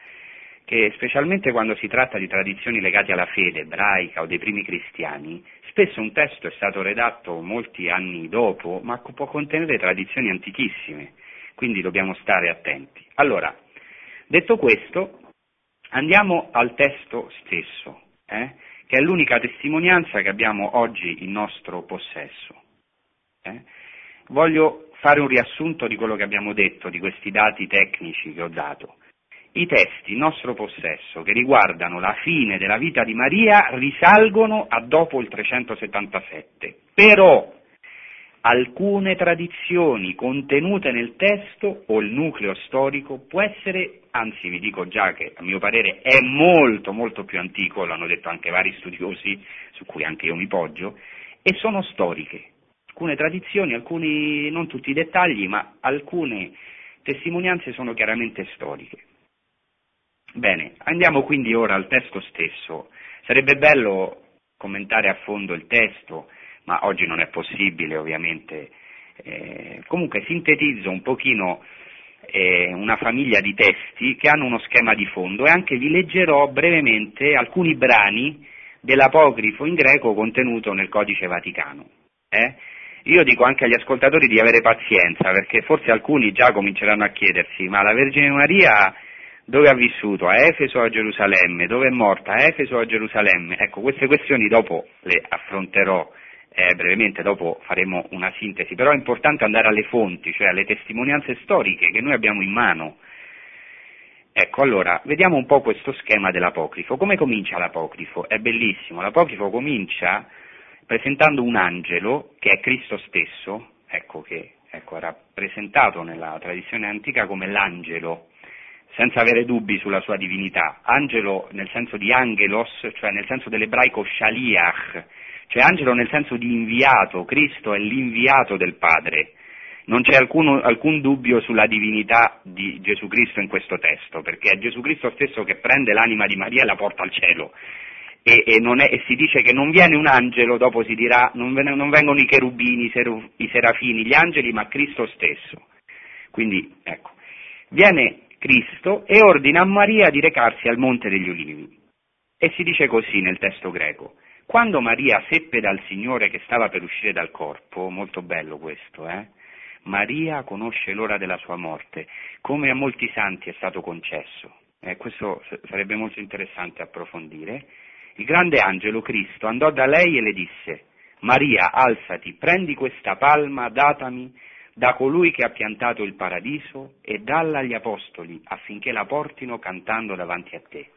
che specialmente quando si tratta di tradizioni legate alla fede ebraica o dei primi cristiani, spesso un testo è stato redatto molti anni dopo, ma può contenere tradizioni antichissime, quindi dobbiamo stare attenti. Allora, Detto questo, andiamo al testo stesso, eh, che è l'unica testimonianza che abbiamo oggi in nostro possesso. Eh. Voglio fare un riassunto di quello che abbiamo detto, di questi dati tecnici che ho dato. I testi in nostro possesso che riguardano la fine della vita di Maria risalgono a dopo il 377, però alcune tradizioni contenute nel testo o il nucleo storico può essere, anzi vi dico già che a mio parere è molto molto più antico, l'hanno detto anche vari studiosi su cui anche io mi poggio, e sono storiche. Alcune tradizioni, alcuni, non tutti i dettagli, ma alcune testimonianze sono chiaramente storiche. Bene, andiamo quindi ora al testo stesso. Sarebbe bello commentare a fondo il testo, ma oggi non è possibile ovviamente. Eh, comunque sintetizzo un pochino eh, una famiglia di testi che hanno uno schema di fondo e anche vi leggerò brevemente alcuni brani dell'apocrifo in greco contenuto nel codice vaticano. Eh? Io dico anche agli ascoltatori di avere pazienza perché forse alcuni già cominceranno a chiedersi ma la Vergine Maria dove ha vissuto? A Efeso o a Gerusalemme? Dove è morta? A Efeso o a Gerusalemme? Ecco, queste questioni dopo le affronterò eh, brevemente, dopo faremo una sintesi, però è importante andare alle fonti, cioè alle testimonianze storiche che noi abbiamo in mano. Ecco, allora, vediamo un po' questo schema dell'apocrifo. Come comincia l'apocrifo? È bellissimo, l'apocrifo comincia presentando un angelo, che è Cristo stesso, ecco che ecco, era presentato nella tradizione antica come l'angelo, senza avere dubbi sulla sua divinità. Angelo nel senso di angelos, cioè nel senso dell'ebraico shaliach, cioè angelo nel senso di inviato, Cristo è l'inviato del Padre. Non c'è alcuno, alcun dubbio sulla divinità di Gesù Cristo in questo testo, perché è Gesù Cristo stesso che prende l'anima di Maria e la porta al cielo. e, e, è, e, si dice che non viene un angelo, dopo si dirà, non, non vengono i cherubini, i, seru, i serafini, gli angeli, ma Cristo stesso. Quindi, ecco, viene Cristo e ordina a Maria di recarsi al Monte degli Ulivi. E si dice così nel testo greco. Quando Maria seppe dal Signore che stava per uscire dal corpo, molto bello questo, eh? Maria conosce l'ora della sua morte, come a molti santi è stato concesso. Eh, questo sarebbe molto interessante approfondire. Il grande angelo Cristo andò da lei e le disse, Maria, alzati, prendi questa palma, datami da colui che ha piantato il paradiso e dalla agli apostoli affinché la portino cantando davanti a te.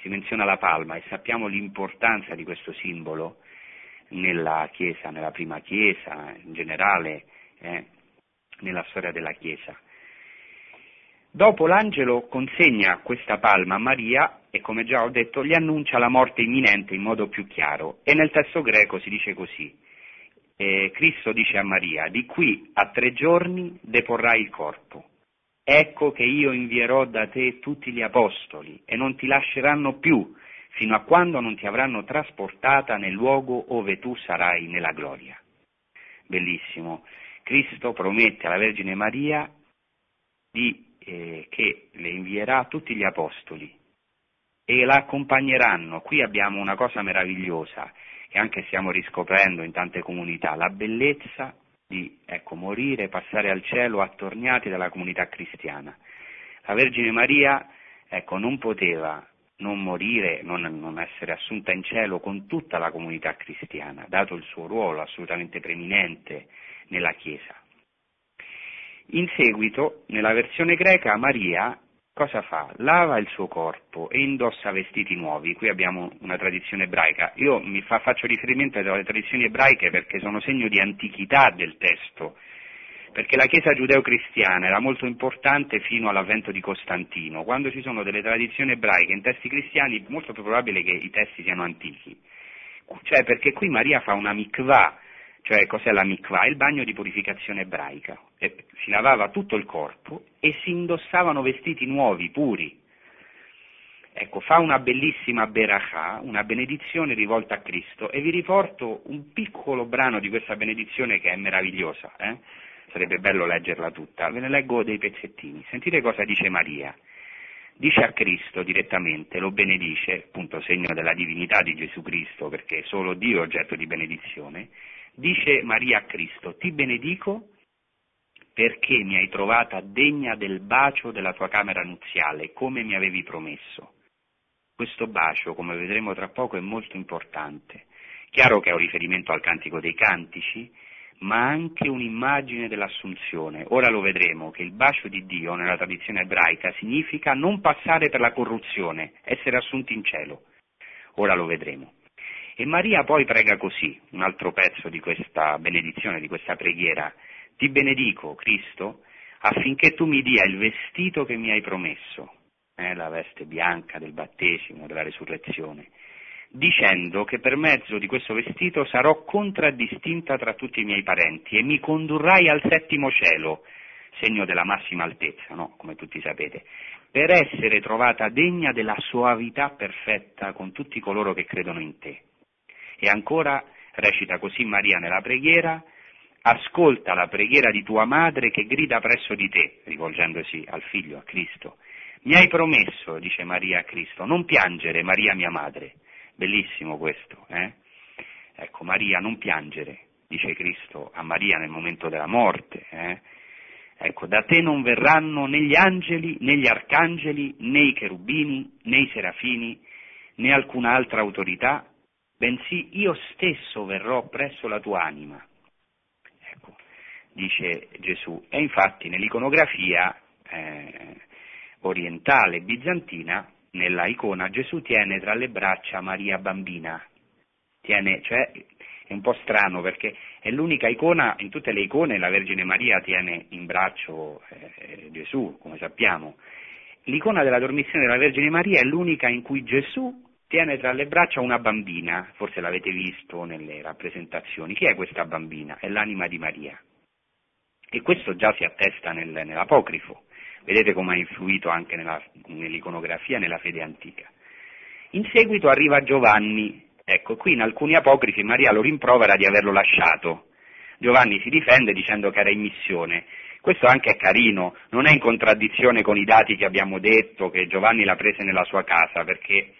Si menziona la palma e sappiamo l'importanza di questo simbolo nella Chiesa, nella prima Chiesa, in generale, eh, nella storia della Chiesa. Dopo l'angelo consegna questa palma a Maria e come già ho detto gli annuncia la morte imminente in modo più chiaro e nel testo greco si dice così. Eh, Cristo dice a Maria, di qui a tre giorni deporrai il corpo. Ecco che io invierò da te tutti gli apostoli e non ti lasceranno più fino a quando non ti avranno trasportata nel luogo ove tu sarai nella gloria. Bellissimo. Cristo promette alla Vergine Maria di eh, che le invierà tutti gli apostoli e la accompagneranno. Qui abbiamo una cosa meravigliosa che anche stiamo riscoprendo in tante comunità, la bellezza di ecco, morire e passare al cielo attorniati dalla comunità cristiana. La Vergine Maria ecco, non poteva non morire, non, non, essere assunta in cielo con tutta la comunità cristiana, dato il suo ruolo assolutamente preeminente nella Chiesa. In seguito, nella versione greca, Maria cosa fa? Lava il suo corpo e indossa vestiti nuovi. Qui abbiamo una tradizione ebraica. Io mi fa, faccio riferimento alle tradizioni ebraiche perché sono segno di antichità del testo, perché la Chiesa giudeo-cristiana era molto importante fino all'avvento di Costantino. Quando ci sono delle tradizioni ebraiche in testi cristiani, è molto probabile che i testi siano antichi. Cioè perché qui Maria fa una mikvah, cioè cos'è la mikvah? Il bagno di purificazione ebraica. E si lavava tutto il corpo e si indossavano vestiti nuovi, puri. Ecco, fa una bellissima berachà, una benedizione rivolta a Cristo e vi riporto un piccolo brano di questa benedizione che è meravigliosa, eh? sarebbe bello leggerla tutta, ve ne leggo dei pezzettini. Sentite cosa dice Maria. Dice a Cristo direttamente, lo benedice, appunto segno della divinità di Gesù Cristo, perché solo Dio è oggetto di benedizione, Dice Maria a Cristo, ti benedico perché mi hai trovata degna del bacio della tua camera nuziale, come mi avevi promesso. Questo bacio, come vedremo tra poco, è molto importante. Chiaro che è un riferimento al Cantico dei Cantici, ma anche un'immagine dell'assunzione. Ora lo vedremo che il bacio di Dio nella tradizione ebraica significa non passare per la corruzione, essere assunti in cielo. Ora lo vedremo. E Maria poi prega così, un altro pezzo di questa benedizione, di questa preghiera. Ti benedico, Cristo, affinché tu mi dia il vestito che mi hai promesso, eh, la veste bianca del battesimo, della resurrezione, dicendo che per mezzo di questo vestito sarò contraddistinta tra tutti i miei parenti e mi condurrai al settimo cielo, segno della massima altezza, no? come tutti sapete, per essere trovata degna della soavità perfetta con tutti coloro che credono in te. E ancora recita così Maria nella preghiera, ascolta la preghiera di tua madre che grida presso di te, rivolgendosi al figlio, a Cristo. Mi hai promesso, dice Maria a Cristo, non piangere, Maria mia madre. Bellissimo questo, eh? Ecco, Maria, non piangere, dice Cristo a Maria nel momento della morte. Eh? Ecco, da te non verranno né gli angeli, né gli arcangeli, né i cherubini, né i serafini, né alcun'altra autorità, bensì io stesso verrò presso la tua anima. Ecco, dice Gesù. E infatti nell'iconografia eh, orientale bizantina, nella icona, Gesù tiene tra le braccia Maria bambina. Tiene, cioè, è un po' strano perché è l'unica icona, in tutte le icone la Vergine Maria tiene in braccio eh, Gesù, come sappiamo. L'icona della dormizione della Vergine Maria è l'unica in cui Gesù tiene tra le braccia una bambina, forse l'avete visto nelle rappresentazioni. Chi è questa bambina? È l'anima di Maria. E questo già si attesta nel, nell'apocrifo. Vedete come ha influito anche nella, nell'iconografia, nella fede antica. In seguito arriva Giovanni, ecco, qui in alcuni apocrifi Maria lo rimprovera di averlo lasciato. Giovanni si difende dicendo che era in missione. Questo anche è carino, non è in contraddizione con i dati che abbiamo detto, che Giovanni l'ha presa nella sua casa, perché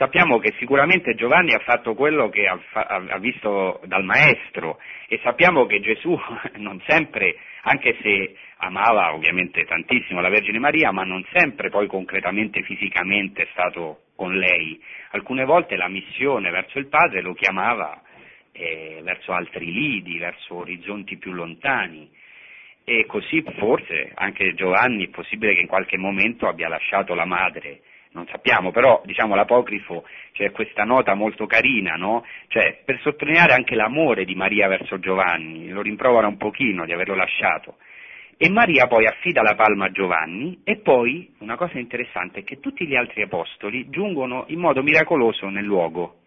sappiamo che sicuramente Giovanni ha fatto quello che ha, ha, visto dal Maestro e sappiamo che Gesù non sempre, anche se amava ovviamente tantissimo la Vergine Maria, ma non sempre poi concretamente, fisicamente è stato con lei. Alcune volte la missione verso il Padre lo chiamava eh, verso altri lidi, verso orizzonti più lontani. E così forse anche Giovanni è possibile che in qualche momento abbia lasciato la madre, non sappiamo, però diciamo l'apocrifo c'è questa nota molto carina, no? Cioè, per sottolineare anche l'amore di Maria verso Giovanni, lo rimprovera un pochino di averlo lasciato. E Maria poi affida la palma a Giovanni e poi una cosa interessante è che tutti gli altri apostoli giungono in modo miracoloso nel luogo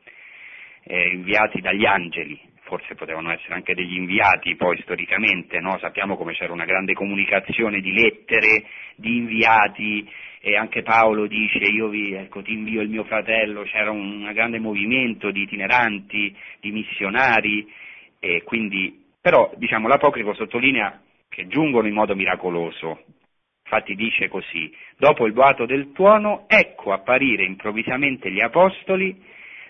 eh, inviati dagli angeli, forse potevano essere anche degli inviati poi storicamente, no? sappiamo come c'era una grande comunicazione di lettere, di inviati, e anche Paolo dice io vi, ecco, ti invio il mio fratello, c'era un, grande movimento di itineranti, di missionari, e quindi, però diciamo, l'apocrifo sottolinea che giungono in modo miracoloso, infatti dice così, dopo il boato del tuono, ecco apparire improvvisamente gli apostoli,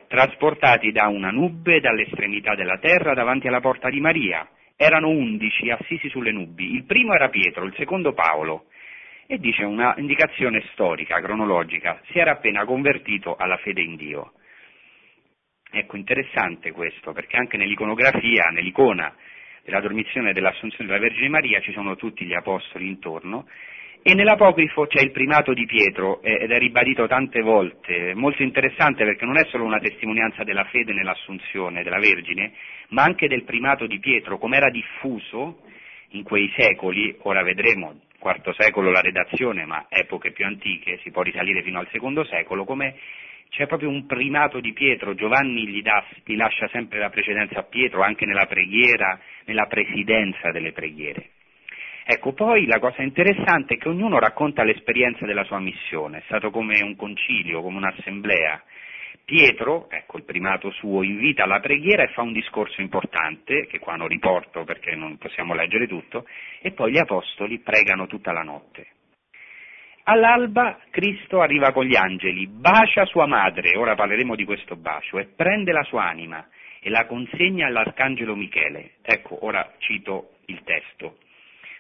trasportati da una nube dall'estremità della terra davanti alla porta di Maria. Erano undici assisi sulle nubi. Il primo era Pietro, il secondo Paolo. E dice una indicazione storica, cronologica, si era appena convertito alla fede in Dio. Ecco, interessante questo, perché anche nell'iconografia, nell'icona della dormizione e dell'assunzione della Vergine Maria ci sono tutti gli apostoli intorno. E nell'apocrifo c'è il primato di Pietro ed è ribadito tante volte, molto interessante perché non è solo una testimonianza della fede nell'assunzione della Vergine, ma anche del primato di Pietro, come era diffuso in quei secoli, ora vedremo, IV secolo la redazione, ma epoche più antiche, si può risalire fino al secondo secolo, come c'è proprio un primato di Pietro, Giovanni gli, dà, gli lascia sempre la precedenza a Pietro anche nella preghiera, nella presidenza delle preghiere. Ecco, poi la cosa interessante è che ognuno racconta l'esperienza della sua missione, è stato come un concilio, come un'assemblea. Pietro, ecco il primato suo, invita alla preghiera e fa un discorso importante, che qua non riporto perché non possiamo leggere tutto, e poi gli apostoli pregano tutta la notte. All'alba Cristo arriva con gli angeli, bacia sua madre, ora parleremo di questo bacio, e prende la sua anima e la consegna all'arcangelo Michele. Ecco, ora cito il testo.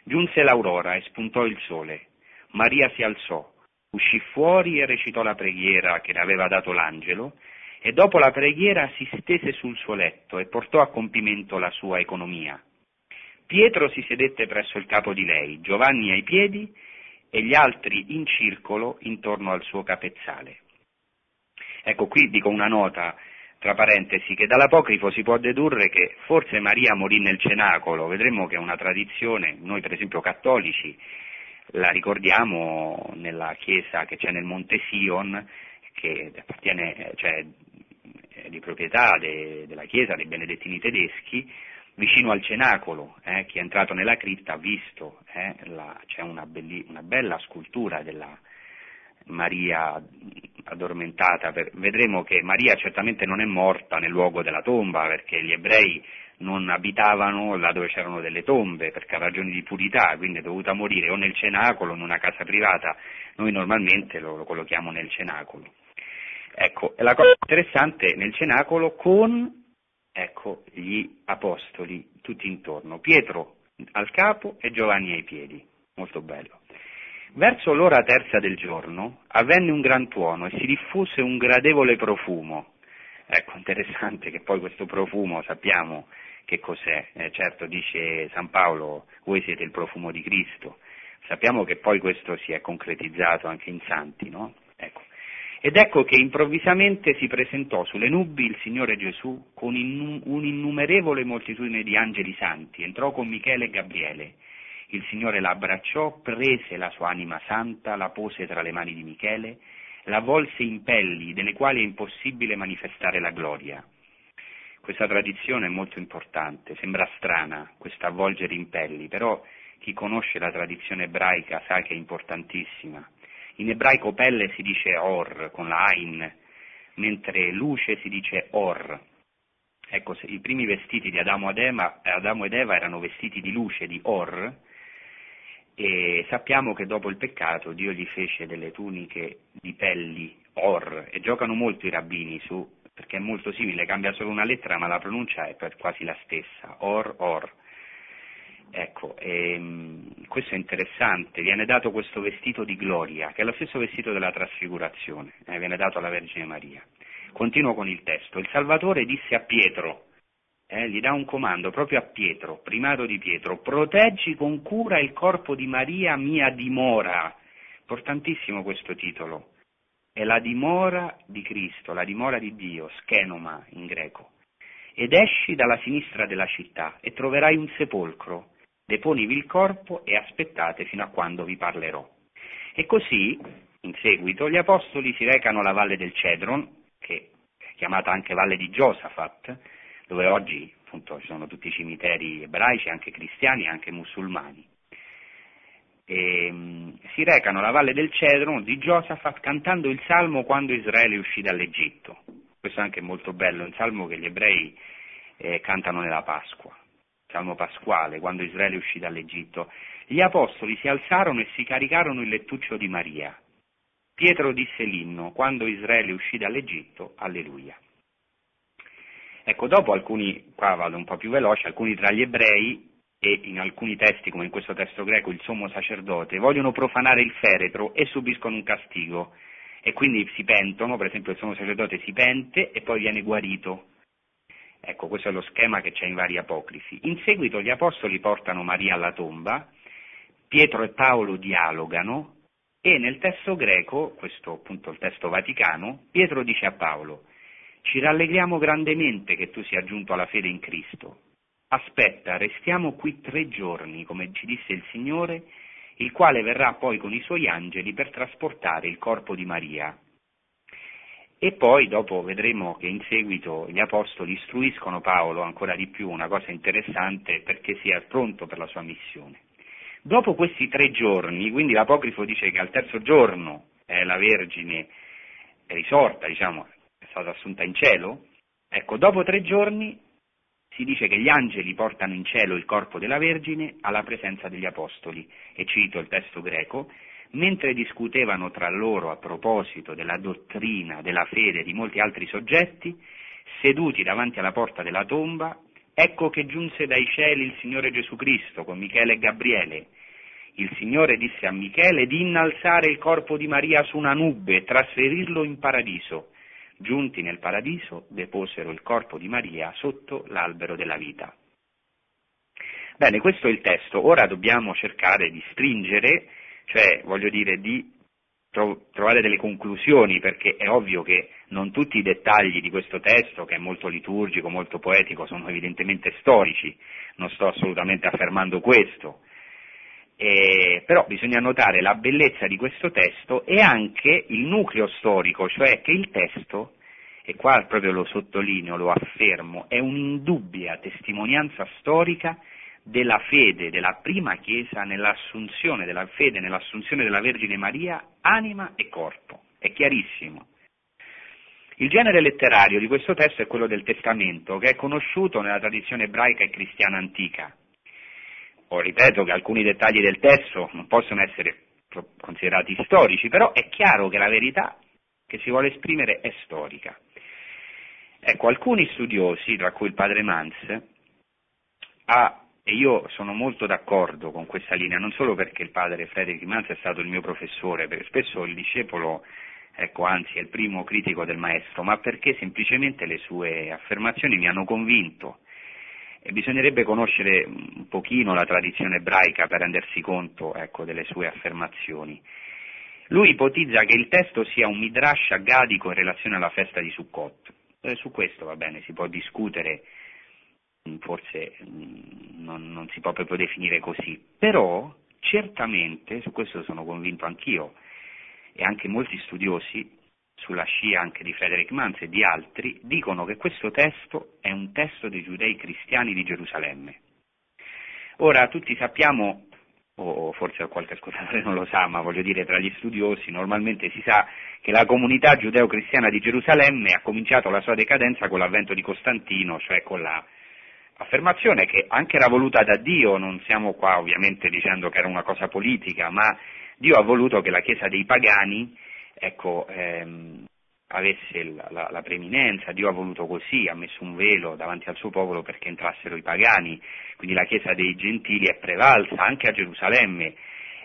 Giunse l'aurora e spuntò il sole. Maria si alzò, uscì fuori e recitò la preghiera che le aveva dato l'angelo, e dopo la preghiera si stese sul suo letto e portò a compimento la sua economia. Pietro si sedette presso il capo di lei, Giovanni ai piedi e gli altri in circolo intorno al suo capezzale. Ecco qui dico una nota tra parentesi, che dall'apocrifo si può dedurre che forse Maria morì nel cenacolo, vedremo che è una tradizione, noi per esempio cattolici la ricordiamo nella chiesa che c'è nel Monte Sion, che appartiene, cioè, di proprietà de, della chiesa dei benedettini tedeschi, vicino al cenacolo, eh, chi è entrato nella cripta ha visto, eh, la, c'è una, belli, una bella scultura della, Maria addormentata, vedremo che Maria certamente non è morta nel luogo della tomba, perché gli ebrei non abitavano là dove c'erano delle tombe, perché a ragioni di purità, quindi è dovuta morire o nel cenacolo o in una casa privata, noi normalmente lo, lo collochiamo nel cenacolo. Ecco, la cosa interessante nel cenacolo con ecco, gli apostoli tutti intorno, Pietro al capo e Giovanni ai piedi, molto bello. Verso l'ora terza del giorno avvenne un gran tuono e si diffuse un gradevole profumo. Ecco, interessante che poi questo profumo sappiamo che cos'è. Eh, certo dice San Paolo, voi siete il profumo di Cristo. Sappiamo che poi questo si è concretizzato anche in santi, no? Ecco. Ed ecco che improvvisamente si presentò sulle nubi il Signore Gesù con un'innumerevole moltitudine di angeli santi, entrò con Michele e Gabriele il Signore la abbracciò, prese la sua anima santa, la pose tra le mani di Michele, la volse in pelli delle quali è impossibile manifestare la gloria. Questa tradizione è molto importante, sembra strana questa avvolgere in pelli, però chi conosce la tradizione ebraica sa che è importantissima. In ebraico pelle si dice or con la Ain, mentre luce si dice or. Ecco, i primi vestiti di Adamo ed, Eva, erano vestiti di luce, di or, e sappiamo che dopo il peccato Dio gli fece delle tuniche di pelli or e giocano molto i rabbini su perché è molto simile, cambia solo una lettera ma la pronuncia è quasi la stessa, or or. Ecco, ehm, questo è interessante, viene dato questo vestito di gloria, che è lo stesso vestito della trasfigurazione, eh, viene dato alla Vergine Maria. Continuo con il testo. Il Salvatore disse a Pietro, eh, gli dà un comando proprio a Pietro, primato di Pietro, proteggi con cura il corpo di Maria mia dimora. Importantissimo questo titolo. È la dimora di Cristo, la dimora di Dio, schenoma in greco. Ed esci dalla sinistra della città e troverai un sepolcro. Deponivi il corpo e aspettate fino a quando vi parlerò. E così, in seguito, gli apostoli si recano alla valle del Cedron, che è chiamata anche valle di Giosafat, dove oggi appunto ci sono tutti i cimiteri ebraici, anche cristiani anche musulmani. E, um, si recano alla valle del Cedron di Giosafat cantando il salmo quando Israele uscì dall'Egitto. Questo è anche molto bello, un salmo che gli ebrei eh, cantano nella Pasqua, salmo pasquale, quando Israele uscì dall'Egitto. Gli apostoli si alzarono e si caricarono il lettuccio di Maria. Pietro disse l'inno, quando Israele uscì dall'Egitto, alleluia. Ecco, dopo alcuni, qua vado un po' più veloce, alcuni tra gli ebrei e in alcuni testi, come in questo testo greco, il sommo sacerdote, vogliono profanare il feretro e subiscono un castigo. E quindi si pentono, per esempio il sommo sacerdote si pente e poi viene guarito. Ecco, questo è lo schema che c'è in vari apocrifi. In seguito gli apostoli portano Maria alla tomba, Pietro e Paolo dialogano e nel testo greco, questo appunto il testo vaticano, Pietro dice a Paolo, ci rallegriamo grandemente che tu sia giunto alla fede in Cristo. Aspetta, restiamo qui tre giorni, come ci disse il Signore, il quale verrà poi con i suoi angeli per trasportare il corpo di Maria. E poi dopo vedremo che in seguito gli apostoli istruiscono Paolo ancora di più, una cosa interessante, perché sia pronto per la sua missione. Dopo questi tre giorni, quindi l'Apocrifo dice che al terzo giorno eh, la Vergine è risorta, diciamo, è stata assunta in cielo, ecco, dopo tre giorni si dice che gli angeli portano in cielo il corpo della Vergine alla presenza degli Apostoli, e cito il testo greco, mentre discutevano tra loro a proposito della dottrina, della fede di molti altri soggetti, seduti davanti alla porta della tomba, ecco che giunse dai cieli il Signore Gesù Cristo con Michele e Gabriele. Il Signore disse a Michele di innalzare il corpo di Maria su una nube e trasferirlo in paradiso Giunti nel paradiso, deposero il corpo di Maria sotto l'albero della vita. Bene, questo è il testo. Ora dobbiamo cercare di stringere, cioè voglio dire di trovare delle conclusioni, perché è ovvio che non tutti i dettagli di questo testo, che è molto liturgico, molto poetico, sono evidentemente storici, non sto assolutamente affermando questo, eh, però bisogna notare la bellezza di questo testo e anche il nucleo storico, cioè che il testo, e qua proprio lo sottolineo, lo affermo, è un'indubbia testimonianza storica della fede della prima Chiesa nell'assunzione della fede, nell'assunzione della Vergine Maria, anima e corpo. È chiarissimo. Il genere letterario di questo testo è quello del Testamento, che è conosciuto nella tradizione ebraica e cristiana antica o ripeto che alcuni dettagli del testo non possono essere considerati storici, però è chiaro che la verità che si vuole esprimere è storica. Ecco, alcuni studiosi, tra cui il padre Mans, ha, e io sono molto d'accordo con questa linea, non solo perché il padre Frederick Mans è stato il mio professore, perché spesso il discepolo, ecco, anzi è il primo critico del maestro, ma perché semplicemente le sue affermazioni mi hanno convinto e bisognerebbe conoscere un pochino la tradizione ebraica per rendersi conto ecco, delle sue affermazioni. Lui ipotizza che il testo sia un midrash aggadico in relazione alla festa di Sukkot. Eh, su questo va bene, si può discutere, mm, forse mm, non, non si può proprio definire così, però certamente, su questo sono convinto anch'io, e anche molti studiosi, sulla scia anche di Frederick Mans e di altri, dicono che questo testo è un testo dei giudei cristiani di Gerusalemme. Ora, tutti sappiamo o forse qualche ascoltatore non lo sa, ma voglio dire tra gli studiosi normalmente si sa che la comunità giudeo-cristiana di Gerusalemme ha cominciato la sua decadenza con l'avvento di Costantino, cioè con l'affermazione che anche era voluta da Dio, non siamo qua ovviamente dicendo che era una cosa politica, ma Dio ha voluto che la Chiesa dei pagani ecco, ehm, avesse la, la, la, preeminenza, Dio ha voluto così, ha messo un velo davanti al suo popolo perché entrassero i pagani, quindi la Chiesa dei gentili è prevalsa anche a Gerusalemme.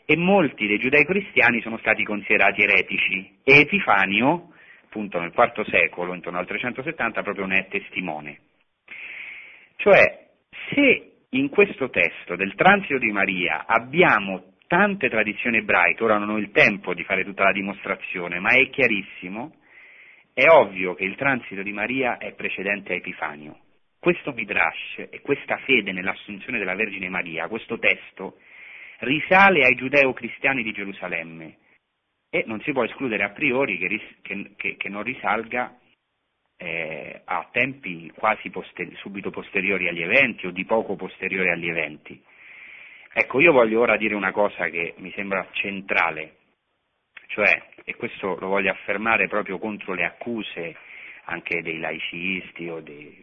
E molti dei giudei cristiani sono stati considerati eretici. E Epifanio, appunto nel IV secolo, intorno al 370, proprio ne è testimone. Cioè, se in questo testo del transito di Maria abbiamo tante tradizioni ebraiche, ora non ho il tempo di fare tutta la dimostrazione, ma è chiarissimo, è ovvio che il transito di Maria è precedente a Epifanio. Questo Midrash e questa fede nell'assunzione della Vergine Maria, questo testo, risale ai giudeo-cristiani di Gerusalemme e non si può escludere a priori che, che, che, che non risalga eh, a tempi quasi poster- subito posteriori agli eventi o di poco posteriori agli eventi. Ecco, io voglio ora dire una cosa che mi sembra centrale cioè, e questo lo voglio affermare proprio contro le accuse anche dei laicisti o dei,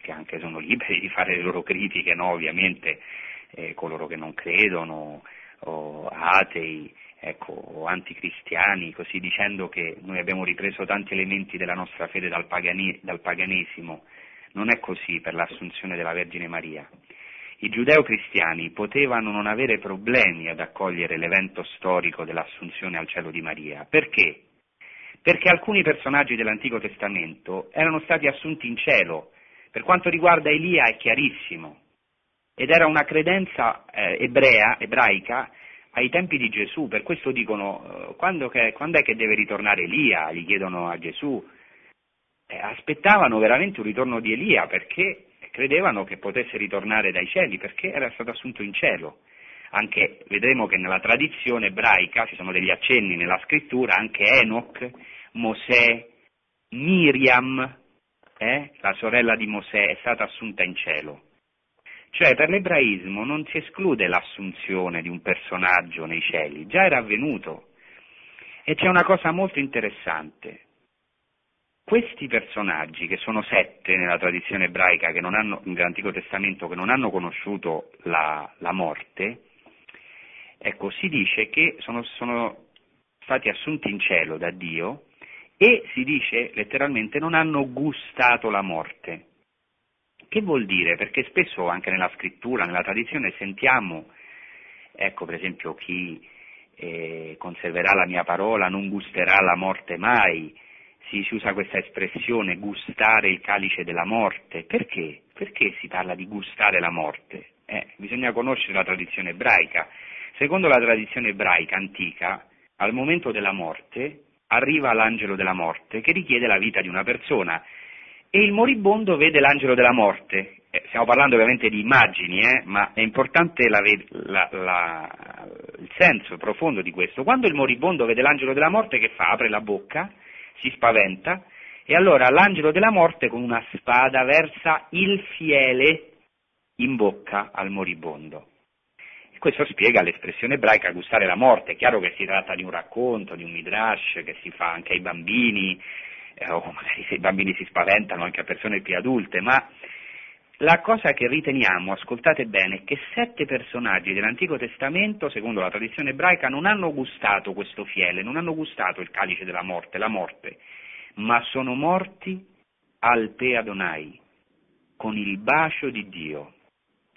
che anche sono liberi di fare le loro critiche, no? ovviamente eh, coloro che non credono, o atei, ecco, o anticristiani, così dicendo che noi abbiamo ripreso tanti elementi della nostra fede dal, pagani, dal paganesimo. Non è così per l'assunzione della Vergine Maria i giudeo-cristiani potevano non avere problemi ad accogliere l'evento storico dell'assunzione al cielo di Maria. Perché? Perché alcuni personaggi dell'Antico Testamento erano stati assunti in cielo. Per quanto riguarda Elia è chiarissimo. Ed era una credenza eh, ebrea, ebraica ai tempi di Gesù. Per questo dicono, eh, quando, che, quando, è che deve ritornare Elia? Gli chiedono a Gesù. Eh, aspettavano veramente un ritorno di Elia perché credevano che potesse ritornare dai cieli perché era stato assunto in cielo. Anche, vedremo che nella tradizione ebraica, ci sono degli accenni nella scrittura, anche Enoch, Mosè, Miriam, eh, la sorella di Mosè, è stata assunta in cielo. Cioè per l'ebraismo non si esclude l'assunzione di un personaggio nei cieli, già era avvenuto. E c'è una cosa molto interessante, questi personaggi, che sono sette nella tradizione ebraica hanno, dell'Antico Testamento, che non hanno conosciuto la, la morte, ecco, si dice che sono, sono stati assunti in cielo da Dio e si dice letteralmente non hanno gustato la morte. Che vuol dire? Perché spesso anche nella scrittura, nella tradizione sentiamo, ecco per esempio chi eh, conserverà la mia parola non gusterà la morte mai, si, si usa questa espressione gustare il calice della morte. Perché? Perché si parla di gustare la morte? Eh, bisogna conoscere la tradizione ebraica. Secondo la tradizione ebraica antica, al momento della morte arriva l'angelo della morte che richiede la vita di una persona e il moribondo vede l'angelo della morte. Eh, stiamo parlando ovviamente di immagini, eh, ma è importante la, la, la, il senso profondo di questo. Quando il moribondo vede l'angelo della morte, che fa? Apre la bocca si spaventa e allora l'angelo della morte con una spada versa il fiele in bocca al moribondo. Questo spiega l'espressione ebraica gustare la morte. È chiaro che si tratta di un racconto, di un midrash che si fa anche ai bambini, eh, o magari se i bambini si spaventano anche a persone più adulte, ma la cosa che riteniamo, ascoltate bene, è che sette personaggi dell'Antico Testamento, secondo la tradizione ebraica, non hanno gustato questo fiele, non hanno gustato il calice della morte, la morte, ma sono morti al Pe Adonai, con il bacio di Dio.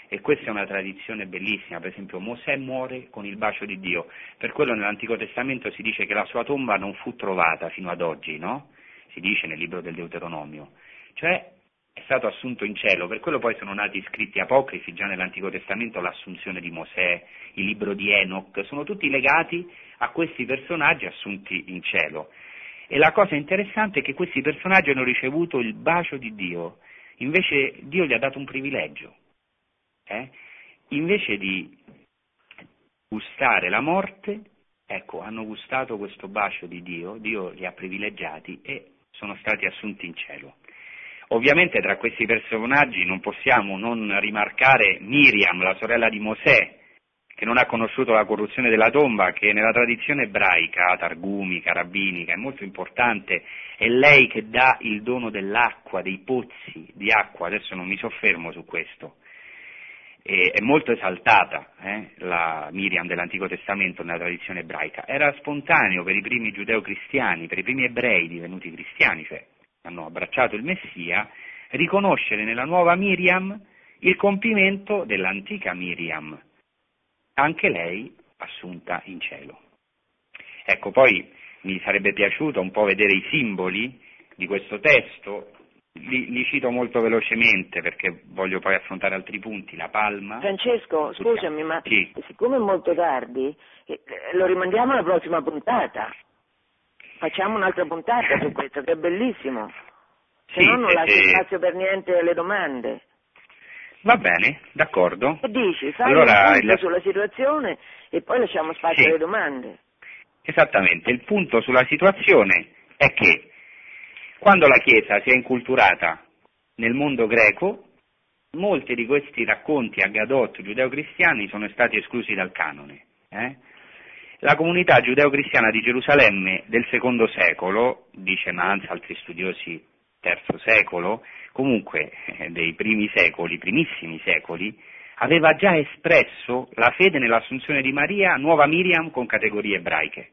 E questa è una tradizione bellissima, per esempio Mosè muore con il bacio di Dio, per quello nell'Antico Testamento si dice che la sua tomba non fu trovata fino ad oggi, no? Si dice nel libro del Deuteronomio. Cioè è stato assunto in cielo, per quello poi sono nati scritti apocrifi già nell'Antico Testamento, l'assunzione di Mosè, il libro di Enoch, sono tutti legati a questi personaggi assunti in cielo. E la cosa interessante è che questi personaggi hanno ricevuto il bacio di Dio, invece Dio gli ha dato un privilegio. Eh? Invece di gustare la morte, ecco, hanno gustato questo bacio di Dio, Dio li ha privilegiati e sono stati assunti in cielo. Ovviamente tra questi personaggi non possiamo non rimarcare Miriam, la sorella di Mosè, che non ha conosciuto la corruzione della tomba, che nella tradizione ebraica, targumica, rabbinica, è molto importante, è lei che dà il dono dell'acqua, dei pozzi di acqua, adesso non mi soffermo su questo. E, è molto esaltata eh, la Miriam dell'Antico Testamento nella tradizione ebraica. Era spontaneo per i primi giudeo-cristiani, per i primi ebrei divenuti cristiani, cioè hanno abbracciato il Messia, riconoscere nella nuova Miriam il compimento dell'antica Miriam, anche lei assunta in cielo. Ecco, poi mi sarebbe piaciuto un po' vedere i simboli di questo testo, li, li, cito molto velocemente perché voglio poi affrontare altri punti, la palma. Francesco, scusami, ma sì. siccome è molto tardi, eh, lo rimandiamo alla prossima puntata. Facciamo un'altra puntata su questo, che è bellissimo. Se sì, no non se, lascia se... spazio per niente alle domande. Va bene, d'accordo. Che dici? Fai allora, un punto il... sulla situazione e poi lasciamo spazio sì. alle domande. Esattamente, il punto sulla situazione è che quando la Chiesa si è inculturata nel mondo greco, molti di questi racconti agadot giudeo-cristiani sono stati esclusi dal canone. Eh? La comunità giudeo-cristiana di Gerusalemme del secondo secolo, dice Manz, altri studiosi terzo secolo, comunque eh, dei primi secoli, primissimi secoli, aveva già espresso la fede nell'assunzione di Maria, nuova Miriam con categorie ebraiche.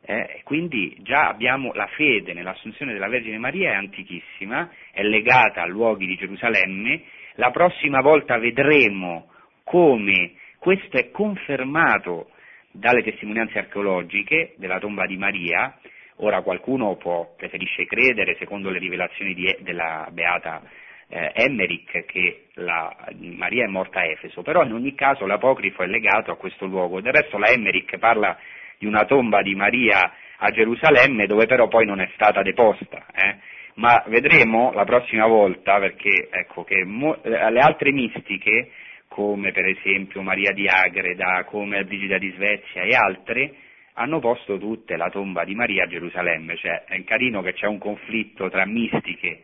Eh, quindi già abbiamo la fede nell'assunzione della Vergine Maria è antichissima, è legata a luoghi di Gerusalemme, la prossima volta vedremo come questo è confermato dalle testimonianze archeologiche della tomba di Maria, ora qualcuno può, preferisce credere, secondo le rivelazioni di, della beata eh, Emmerich, che la, Maria è morta a Efeso, però in ogni caso l'apocrifo è legato a questo luogo, del resto la Emmerich parla di una tomba di Maria a Gerusalemme dove però poi non è stata deposta. Eh? Ma vedremo la prossima volta perché ecco, mo- eh, le altre mistiche, come per esempio Maria di Agreda, come Brigida di Svezia e altre, hanno posto tutte la tomba di Maria a Gerusalemme, cioè è carino che c'è un conflitto tra mistiche.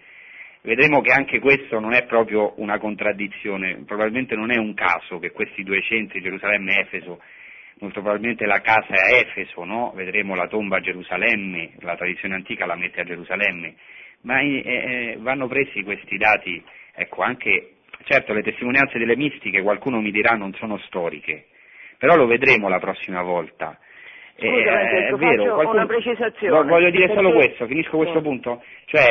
Vedremo che anche questo non è proprio una contraddizione, probabilmente non è un caso che questi due centri, Gerusalemme e Efeso, molto probabilmente la casa è a Efeso, no? vedremo la tomba a Gerusalemme, la tradizione antica la mette a Gerusalemme, ma eh, eh, vanno presi questi dati, ecco, anche, certo le testimonianze delle mistiche qualcuno mi dirà non sono storiche, però lo vedremo la prossima volta. Scusa, eh, è vero, qualcuno, una precisazione. Voglio dire solo perché... questo, finisco questo sì. punto, cioè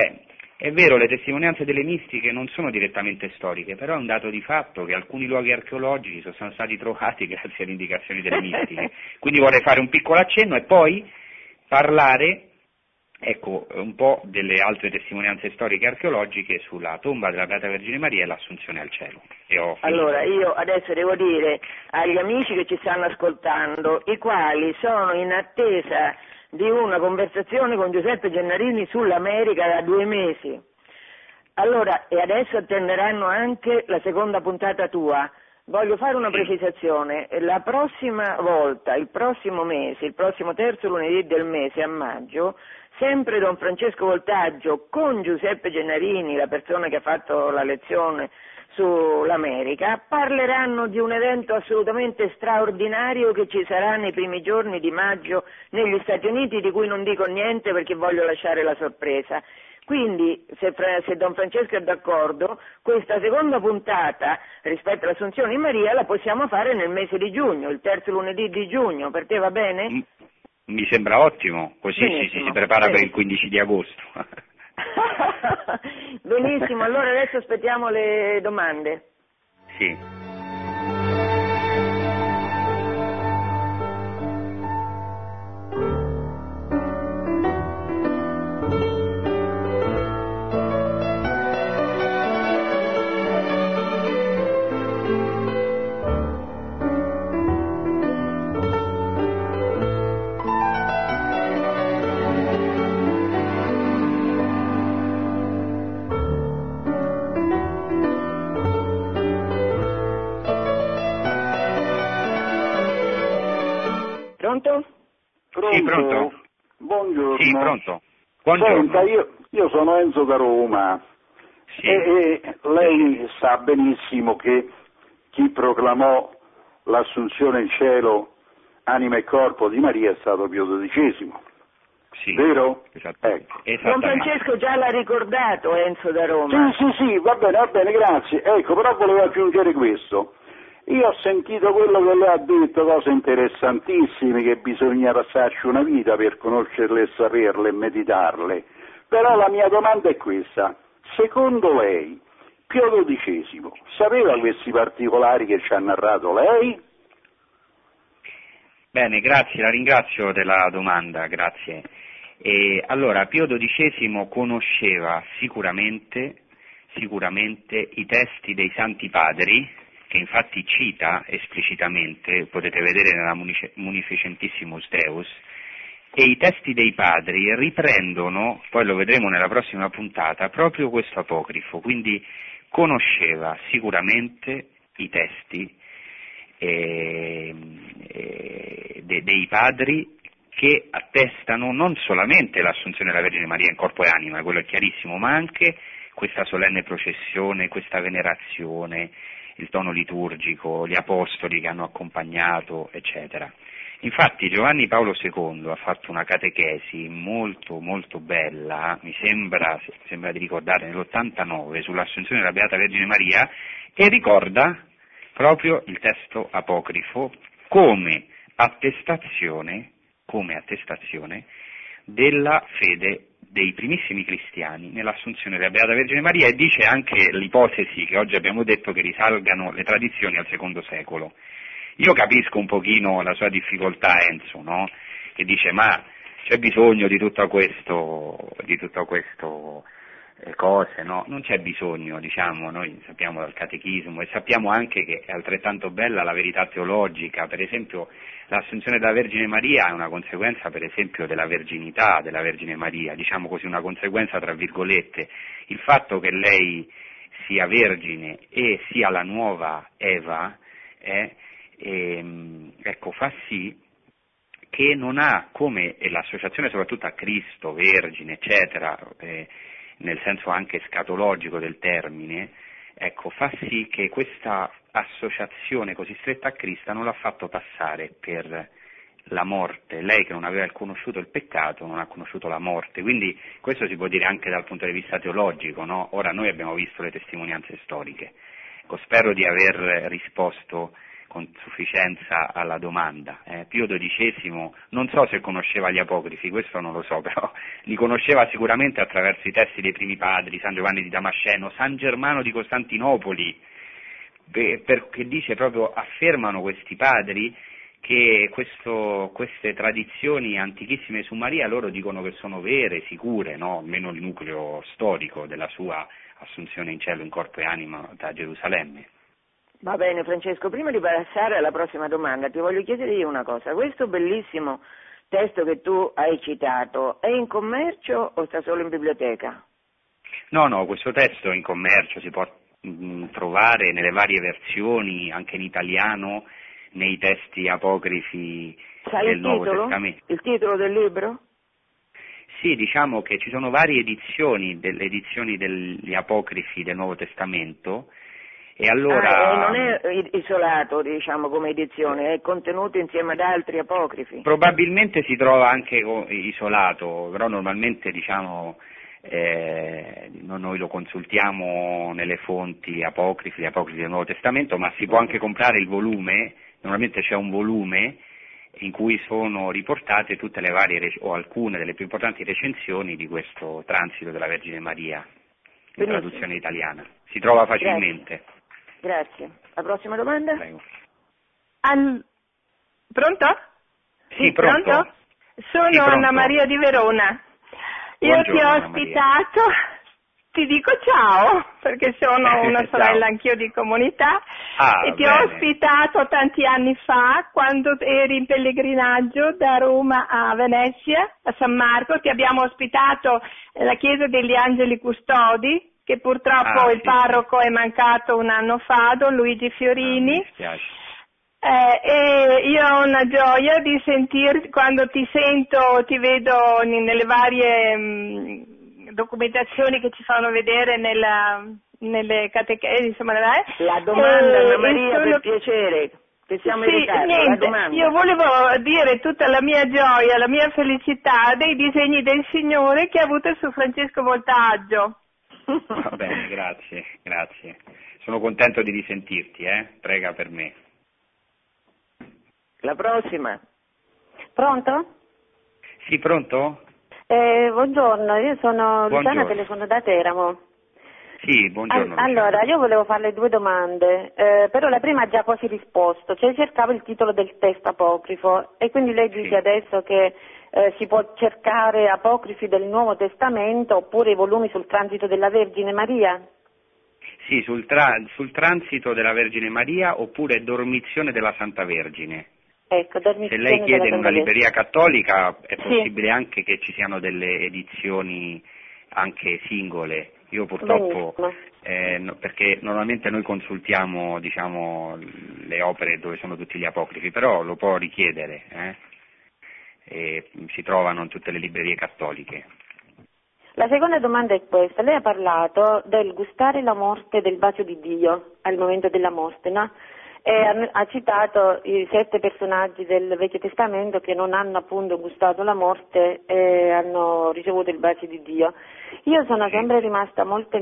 è vero, le testimonianze delle mistiche non sono direttamente storiche, però è un dato di fatto che alcuni luoghi archeologici sono stati trovati grazie alle indicazioni delle mistiche. Quindi vorrei fare un piccolo accenno e poi parlare ecco, un po' delle altre testimonianze storiche e archeologiche sulla tomba della Beata Vergine Maria e l'assunzione al cielo. allora, io adesso devo dire agli amici che ci stanno ascoltando, i quali sono in attesa di una conversazione con Giuseppe Gennarini sull'America da due mesi. Allora, e adesso attenderanno anche la seconda puntata tua. Voglio fare una precisazione. La prossima volta, il prossimo mese, il prossimo terzo lunedì del mese a maggio, sempre Don Francesco Voltaggio con Giuseppe Gennarini, la persona che ha fatto la lezione sull'America, parleranno di un evento assolutamente straordinario che ci sarà nei primi giorni di maggio negli Stati Uniti, di cui non dico niente perché voglio lasciare la sorpresa. Quindi, se, se, Don Francesco è d'accordo, questa seconda puntata rispetto all'Assunzione di Maria la possiamo fare nel mese di giugno, il terzo lunedì di giugno, per te va bene? Mi sembra ottimo, così si, si, prepara Benissimo. per il 15 di agosto. Benissimo, allora adesso aspettiamo le domande. Sì. Pronto? Sì, pronto. Buongiorno. Sì, pronto. Buongiorno. Senta, io, io, sono Enzo da Roma sì. e, e, lei sa benissimo che chi proclamò l'assunzione in cielo anima e corpo di Maria è stato Pio XII. Sì, Vero? esattamente. Ecco. Don. Francesco già l'ha ricordato Enzo da Roma. Sì, sì, sì, va bene, va bene, grazie. Ecco, però volevo aggiungere questo. Io ho sentito quello che lei ha detto, cose interessantissime, che bisogna passarci una vita per conoscerle e saperle e meditarle. Però la mia domanda è questa. Secondo lei, Pio XII sapeva questi particolari che ci ha narrato lei? Bene, grazie, la ringrazio della domanda, grazie. E, allora, Pio XII conosceva sicuramente, sicuramente i testi dei Santi Padri, che infatti cita esplicitamente, potete vedere nella Munificentissimus Deus, e i testi dei padri riprendono, poi lo vedremo nella prossima puntata, proprio questo apocrifo, quindi conosceva sicuramente i testi eh, eh, de- dei padri che attestano non solamente l'assunzione della Vergine Maria in corpo e anima, quello è chiarissimo, ma anche questa solenne processione, questa venerazione, il tono liturgico, gli apostoli che hanno accompagnato, eccetera. Infatti Giovanni Paolo II ha fatto una catechesi molto molto bella, mi sembra, sembra di ricordare, nell'89 sull'assunzione della Beata Vergine Maria e ricorda proprio il testo apocrifo come attestazione, come attestazione della fede dei primissimi cristiani nell'assunzione della Beata Vergine Maria e dice anche l'ipotesi che oggi abbiamo detto che risalgano le tradizioni al secondo secolo. Io capisco un pochino la sua difficoltà Enzo, no? Che dice ma c'è bisogno di tutto questo, di tutto questo cose, no? Non c'è bisogno, diciamo, noi sappiamo dal catechismo e sappiamo anche che è altrettanto bella la verità teologica, per esempio l'assunzione della Vergine Maria è una conseguenza per esempio della verginità della Vergine Maria, diciamo così una conseguenza tra virgolette, il fatto che lei sia vergine e sia la nuova Eva, eh, ehm, ecco, fa sì che non ha come l'associazione soprattutto a Cristo, Vergine, eccetera, eh, nel senso anche scatologico del termine, ecco, fa sì che questa associazione così stretta a Cristo non l'ha fatto passare per la morte, lei che non aveva conosciuto il peccato non ha conosciuto la morte, quindi questo si può dire anche dal punto di vista teologico, no? ora noi abbiamo visto le testimonianze storiche, ecco, spero di aver risposto con sufficienza alla domanda. Eh, Pio XII non so se conosceva gli apocrifi, questo non lo so, però li conosceva sicuramente attraverso i testi dei primi padri, San Giovanni di Damasceno, San Germano di Costantinopoli, perché dice proprio, affermano questi padri che questo, queste tradizioni antichissime su Maria loro dicono che sono vere, sicure, no? almeno il nucleo storico della sua assunzione in cielo in corpo e anima da Gerusalemme. Va bene Francesco, prima di passare alla prossima domanda ti voglio chiedere io una cosa, questo bellissimo testo che tu hai citato è in commercio o sta solo in biblioteca? No, no, questo testo è in commercio, si può mh, trovare nelle varie versioni, anche in italiano, nei testi apocrifi Sai del Nuovo titolo? Testamento. Il titolo del libro? Sì, diciamo che ci sono varie edizioni, delle edizioni degli apocrifi del Nuovo Testamento e allora... Ah, non è isolato, diciamo, come edizione, è contenuto insieme ad altri apocrifi. Probabilmente si trova anche isolato, però normalmente diciamo eh, no- noi lo consultiamo nelle fonti apocrifi, gli apocrifi del Nuovo Testamento, ma si può anche comprare il volume, normalmente c'è un volume in cui sono riportate tutte le varie o alcune delle più importanti recensioni di questo transito della Vergine Maria in Benissimo. traduzione italiana. Si trova facilmente. Grazie. La prossima domanda? Prego. Al- Pronto? Sì, pronto? Sono Sì, pronto. Anna Maria di Verona. Io Buongiorno, ti ho ospitato, ti dico ciao, perché sono una sorella anch'io di comunità Ah, e ti bene. ho ospitato tanti anni fa quando eri in pellegrinaggio da Roma a Venezia, a San Marco, ti abbiamo ospitato la chiesa degli Angeli Custodi, che purtroppo Ah, il sì, parroco è mancato un anno fa, Don Luigi Ah, Fiorini. mi dispiace. Eh, e io ho una gioia di sentirti, quando ti sento, ti vedo nelle varie mh, documentazioni che ci fanno vedere nella, nelle catechesi, insomma, nella- La domanda, eh, Anna Maria, sono- per piacere. Che siamo sì, in ritardo, niente, io volevo dire tutta la mia gioia, la mia felicità dei disegni del Signore che ha avuto su Francesco Voltaggio. Va bene, grazie, grazie. Sono contento di risentirti, eh? Prega per me. La prossima. Pronto? Sì, pronto? Eh, buongiorno, io sono Buongiorno. Luciana, telefono da Teramo. Sì, buongiorno. Al- allora, io volevo farle due domande, eh, però la prima ha già quasi risposto, cioè cercavo il titolo del testo apocrifo e quindi lei dice Sì. adesso che eh, si può cercare apocrifi del Nuovo Testamento oppure i volumi sul transito della Vergine Maria. Sì, sul, tra- sul transito della Vergine Maria oppure dormizione della Santa Vergine. Ecco, Se lei chiede in una libreria cattolica è Sì. possibile anche che ci siano delle edizioni anche singole. Io purtroppo, eh, no- perché normalmente noi consultiamo diciamo, le opere dove sono tutti gli apocrifi, però lo può richiedere, eh? E si trovano in tutte le librerie cattoliche. La seconda domanda è questa. Lei ha parlato del gustare la morte del bacio di Dio al momento della morte, no? E ha, citato i sette personaggi del Vecchio Testamento che non hanno appunto gustato la morte e hanno ricevuto il bacio di Dio. Io sono sempre rimasta molto,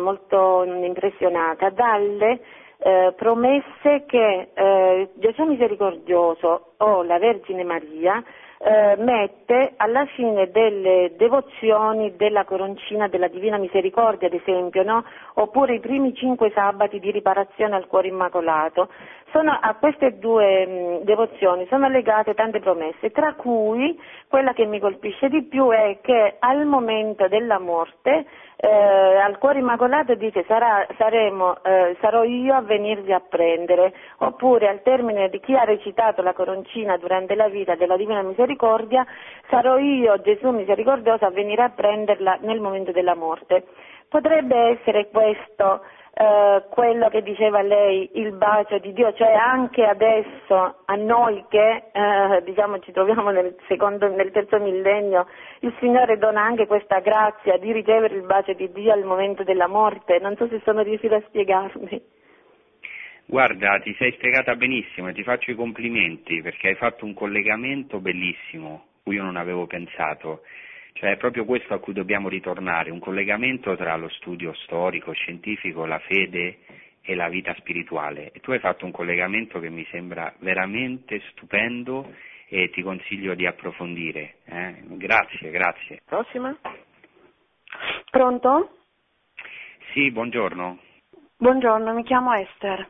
molto impressionata dalle eh, promesse che eh, Gesù Misericordioso o la Vergine Maria eh, mette alla fine delle devozioni della coroncina della Divina Misericordia, ad esempio, no? oppure i primi cinque sabati di riparazione al cuore immacolato. Sono, a queste due mh, devozioni sono legate tante promesse, tra cui quella che mi colpisce di più è che al momento della morte eh, al cuore immacolato dice sarà, saremo, eh, sarò io a venirvi a prendere, oppure al termine di chi ha recitato la coroncina durante la vita della Divina Misericordia, sarò io, Gesù misericordioso, a venire a prenderla nel momento della morte. Potrebbe essere questo eh, quello che diceva lei, il bacio di Dio, cioè anche adesso a noi che eh, diciamo, ci troviamo nel, secondo, nel terzo millennio, il Signore dona anche questa grazia di ricevere il bacio di Dio al momento della morte. Non so se sono riuscita a spiegarmi. Guarda, ti sei spiegata benissimo e ti faccio i complimenti perché hai fatto un collegamento bellissimo, cui io non avevo pensato. Cioè è proprio questo a cui dobbiamo ritornare, un collegamento tra lo studio storico, scientifico, la fede e la vita spirituale. E tu hai fatto un collegamento che mi sembra veramente stupendo e ti consiglio di approfondire. eh. Grazie, grazie. Prossima? Pronto? Sì, buongiorno. Buongiorno, mi chiamo Esther.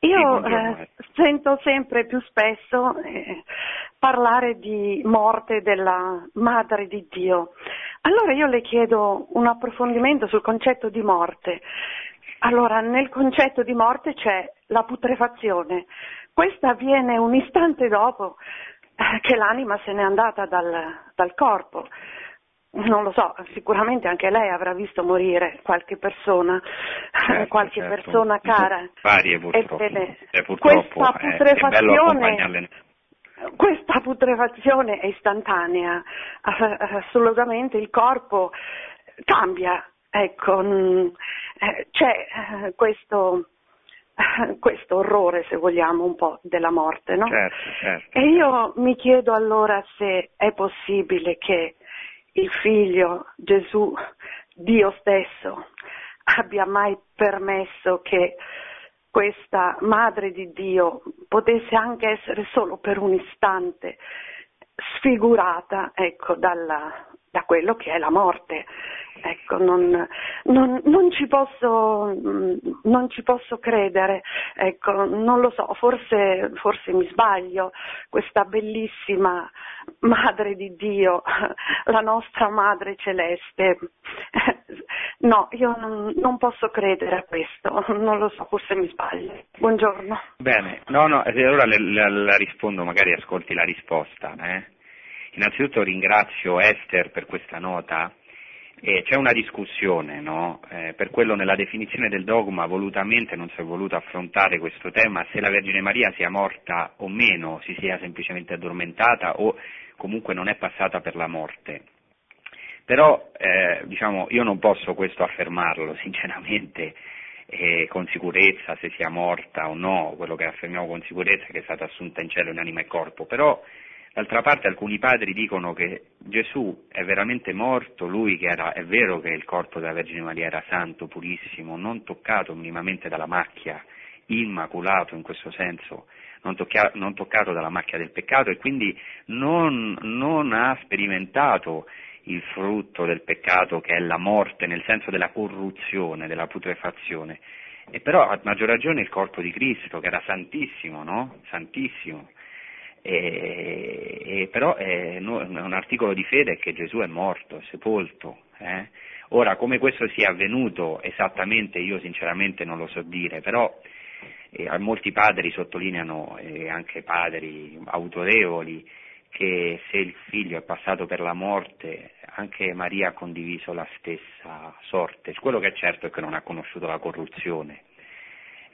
Io Sì, eh, sento sempre più spesso eh, parlare di morte della Madre di Dio. Allora io le chiedo un approfondimento sul concetto di morte. Allora, nel concetto di morte c'è la putrefazione. Questa avviene un istante dopo eh, che l'anima se n'è andata dal, dal corpo. Non lo so, sicuramente anche lei avrà visto morire qualche persona, Certo, qualche certo. persona cara. Varie purtroppo. Ebbene, Eh, purtroppo questa eh, è bello putrefazione, accompagnarle. Questa putrefazione è istantanea, ass- assolutamente il corpo cambia, ecco, mm, eh, c'è eh, questo, eh, questo orrore, se vogliamo, un po' della morte, no? Certo, certo. E io mi chiedo allora se è possibile che il figlio Gesù, Dio stesso, abbia mai permesso che questa madre di Dio potesse anche essere solo per un istante sfigurata ecco, dalla- da quello che è la morte. Ecco, non, non- non ci posso, mm, non ci posso credere, ecco, non lo so, forse, forse mi sbaglio, questa bellissima Madre di Dio, la nostra Madre Celeste. No, io non, non posso credere a questo, non lo so, forse mi sbaglio. Buongiorno. Bene, no, no, e allora le- le- la rispondo, magari ascolti la risposta. eh. Innanzitutto ringrazio Esther per questa nota. E c'è una discussione, no? Eh, per quello nella definizione del dogma volutamente non si è voluto affrontare questo tema, se la Vergine Maria sia morta o meno, si sia semplicemente addormentata o comunque non è passata per la morte. Però eh, diciamo, io non posso questo affermarlo, sinceramente, eh, con sicurezza se sia morta o no, quello che affermiamo con sicurezza è che è stata assunta in cielo in anima e corpo, però D'altra parte alcuni padri dicono che Gesù è veramente morto, lui che era, è vero che il corpo della Vergine Maria era santo, purissimo, non toccato minimamente dalla macchia, immaculato in questo senso, non, tocca, non toccato dalla macchia del peccato e quindi non, non ha sperimentato il frutto del peccato che è la morte nel senso della corruzione, della putrefazione. E però a maggior ragione il corpo di Cristo che era santissimo, no? Santissimo e, e però è, un articolo di fede che Gesù è morto, è sepolto. Eh? Ora, come questo sia avvenuto esattamente, io sinceramente non lo so dire, però eh, molti padri sottolineano, eh, anche padri autorevoli, che se il figlio è passato per la morte, anche Maria ha condiviso la stessa sorte. Quello che è certo è che non ha conosciuto la corruzione,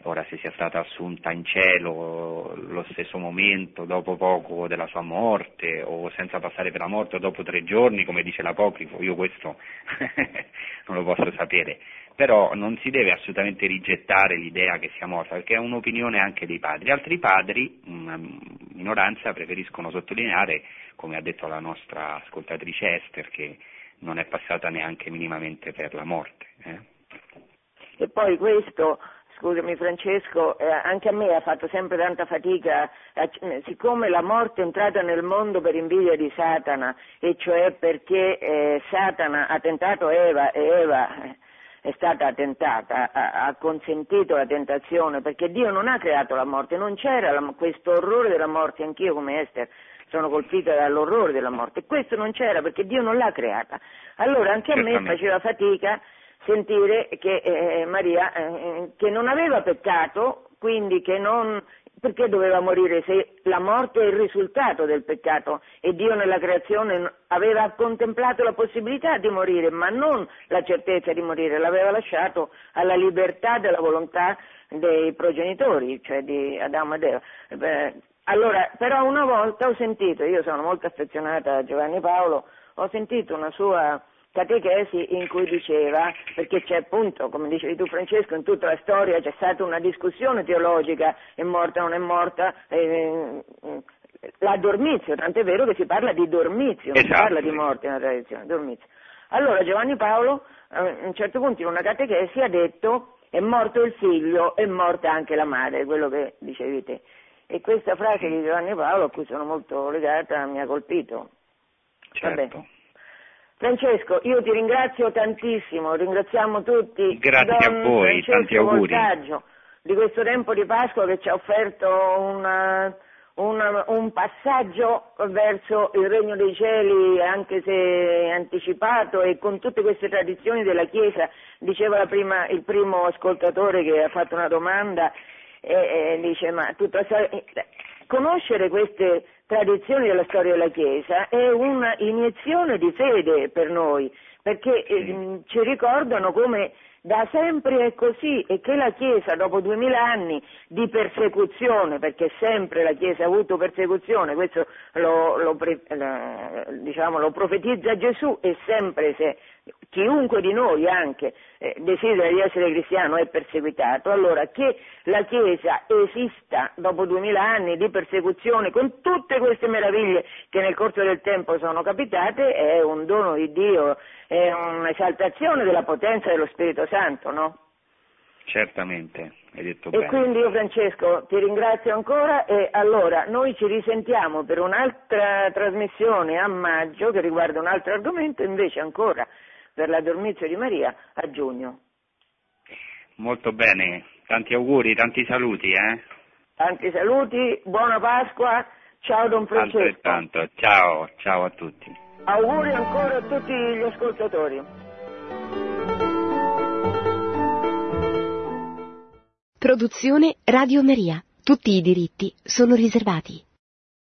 ora se sia stata assunta in cielo lo stesso momento, dopo poco della sua morte, o senza passare per la morte, o dopo tre giorni, come dice l'Apocrifo, io questo non lo posso sapere, però non si deve assolutamente rigettare l'idea che sia morta, perché è un'opinione anche dei padri. Altri padri, una minoranza, preferiscono sottolineare, come ha detto la nostra ascoltatrice Esther, che non è passata neanche minimamente per la morte. Eh? E poi questo scusami Francesco, eh, anche a me ha fatto sempre tanta fatica, eh, siccome la morte è entrata nel mondo per invidia di Satana, e cioè perché eh, Satana ha tentato Eva e Eva eh, è stata tentata, ha, ha, consentito la tentazione, perché Dio non ha creato la morte, non c'era la, questo orrore della morte, anch'io come Esther sono colpita dall'orrore della morte, questo non c'era perché Dio non l'ha creata. Allora anche a me faceva fatica sentire che eh, Maria eh, che non aveva peccato, quindi che non perché doveva morire se la morte è il risultato del peccato e Dio nella creazione aveva contemplato la possibilità di morire, ma non la certezza di morire, l'aveva lasciato alla libertà della volontà dei progenitori, cioè di Adamo ed Eva. Allora, però una volta ho sentito, io sono molto affezionata a Giovanni Paolo, ho sentito una sua catechesi in cui diceva, perché c'è appunto, come dicevi tu Francesco, in tutta la storia c'è stata una discussione teologica, è morta o non è morta, eh, la dormizio, tant'è vero che si parla di dormizio, non si esatto, parla di morte nella tradizione, dormizio. Allora Giovanni Paolo a un certo punto in una catechesi ha detto è morto il figlio, è morta anche la madre, quello che dicevi te. E questa frase di Giovanni Paolo, a cui sono molto legata, mi ha colpito. Certo. Vabbè. Francesco, io ti ringrazio tantissimo, ringraziamo tutti. Grazie Don a voi, Francesco tanti auguri. Voltaggio, di questo tempo di Pasqua che ci ha offerto una, una, un passaggio verso il regno dei cieli, anche se anticipato e con tutte queste tradizioni della Chiesa, diceva prima, il primo ascoltatore che ha fatto una domanda, e, e dice ma tutta, conoscere queste tradizioni della storia della Chiesa è un'iniezione di fede per noi, perché eh, ci ricordano come da sempre è così e che la Chiesa dopo duemila anni di persecuzione, perché sempre la Chiesa ha avuto persecuzione, questo lo, lo, diciamo, lo profetizza Gesù e sempre se chiunque di noi anche eh, desidera di essere cristiano è perseguitato, allora che la Chiesa esista dopo duemila anni di persecuzione con tutte queste meraviglie che nel corso del tempo sono capitate è un dono di Dio, è un'esaltazione della potenza dello Spirito Santo, no? Certamente, hai detto e bene. E quindi io Francesco ti ringrazio ancora e allora noi ci risentiamo per un'altra trasmissione a maggio che riguarda un altro argomento, invece ancora per la Dormizio di Maria a giugno. Molto bene, tanti auguri, tanti saluti. Eh? Tanti saluti, buona Pasqua, ciao Don Francesco. Altrettanto, ciao, ciao a tutti. Auguri ancora a tutti gli ascoltatori. Produzione Radio Maria. Tutti i diritti sono riservati.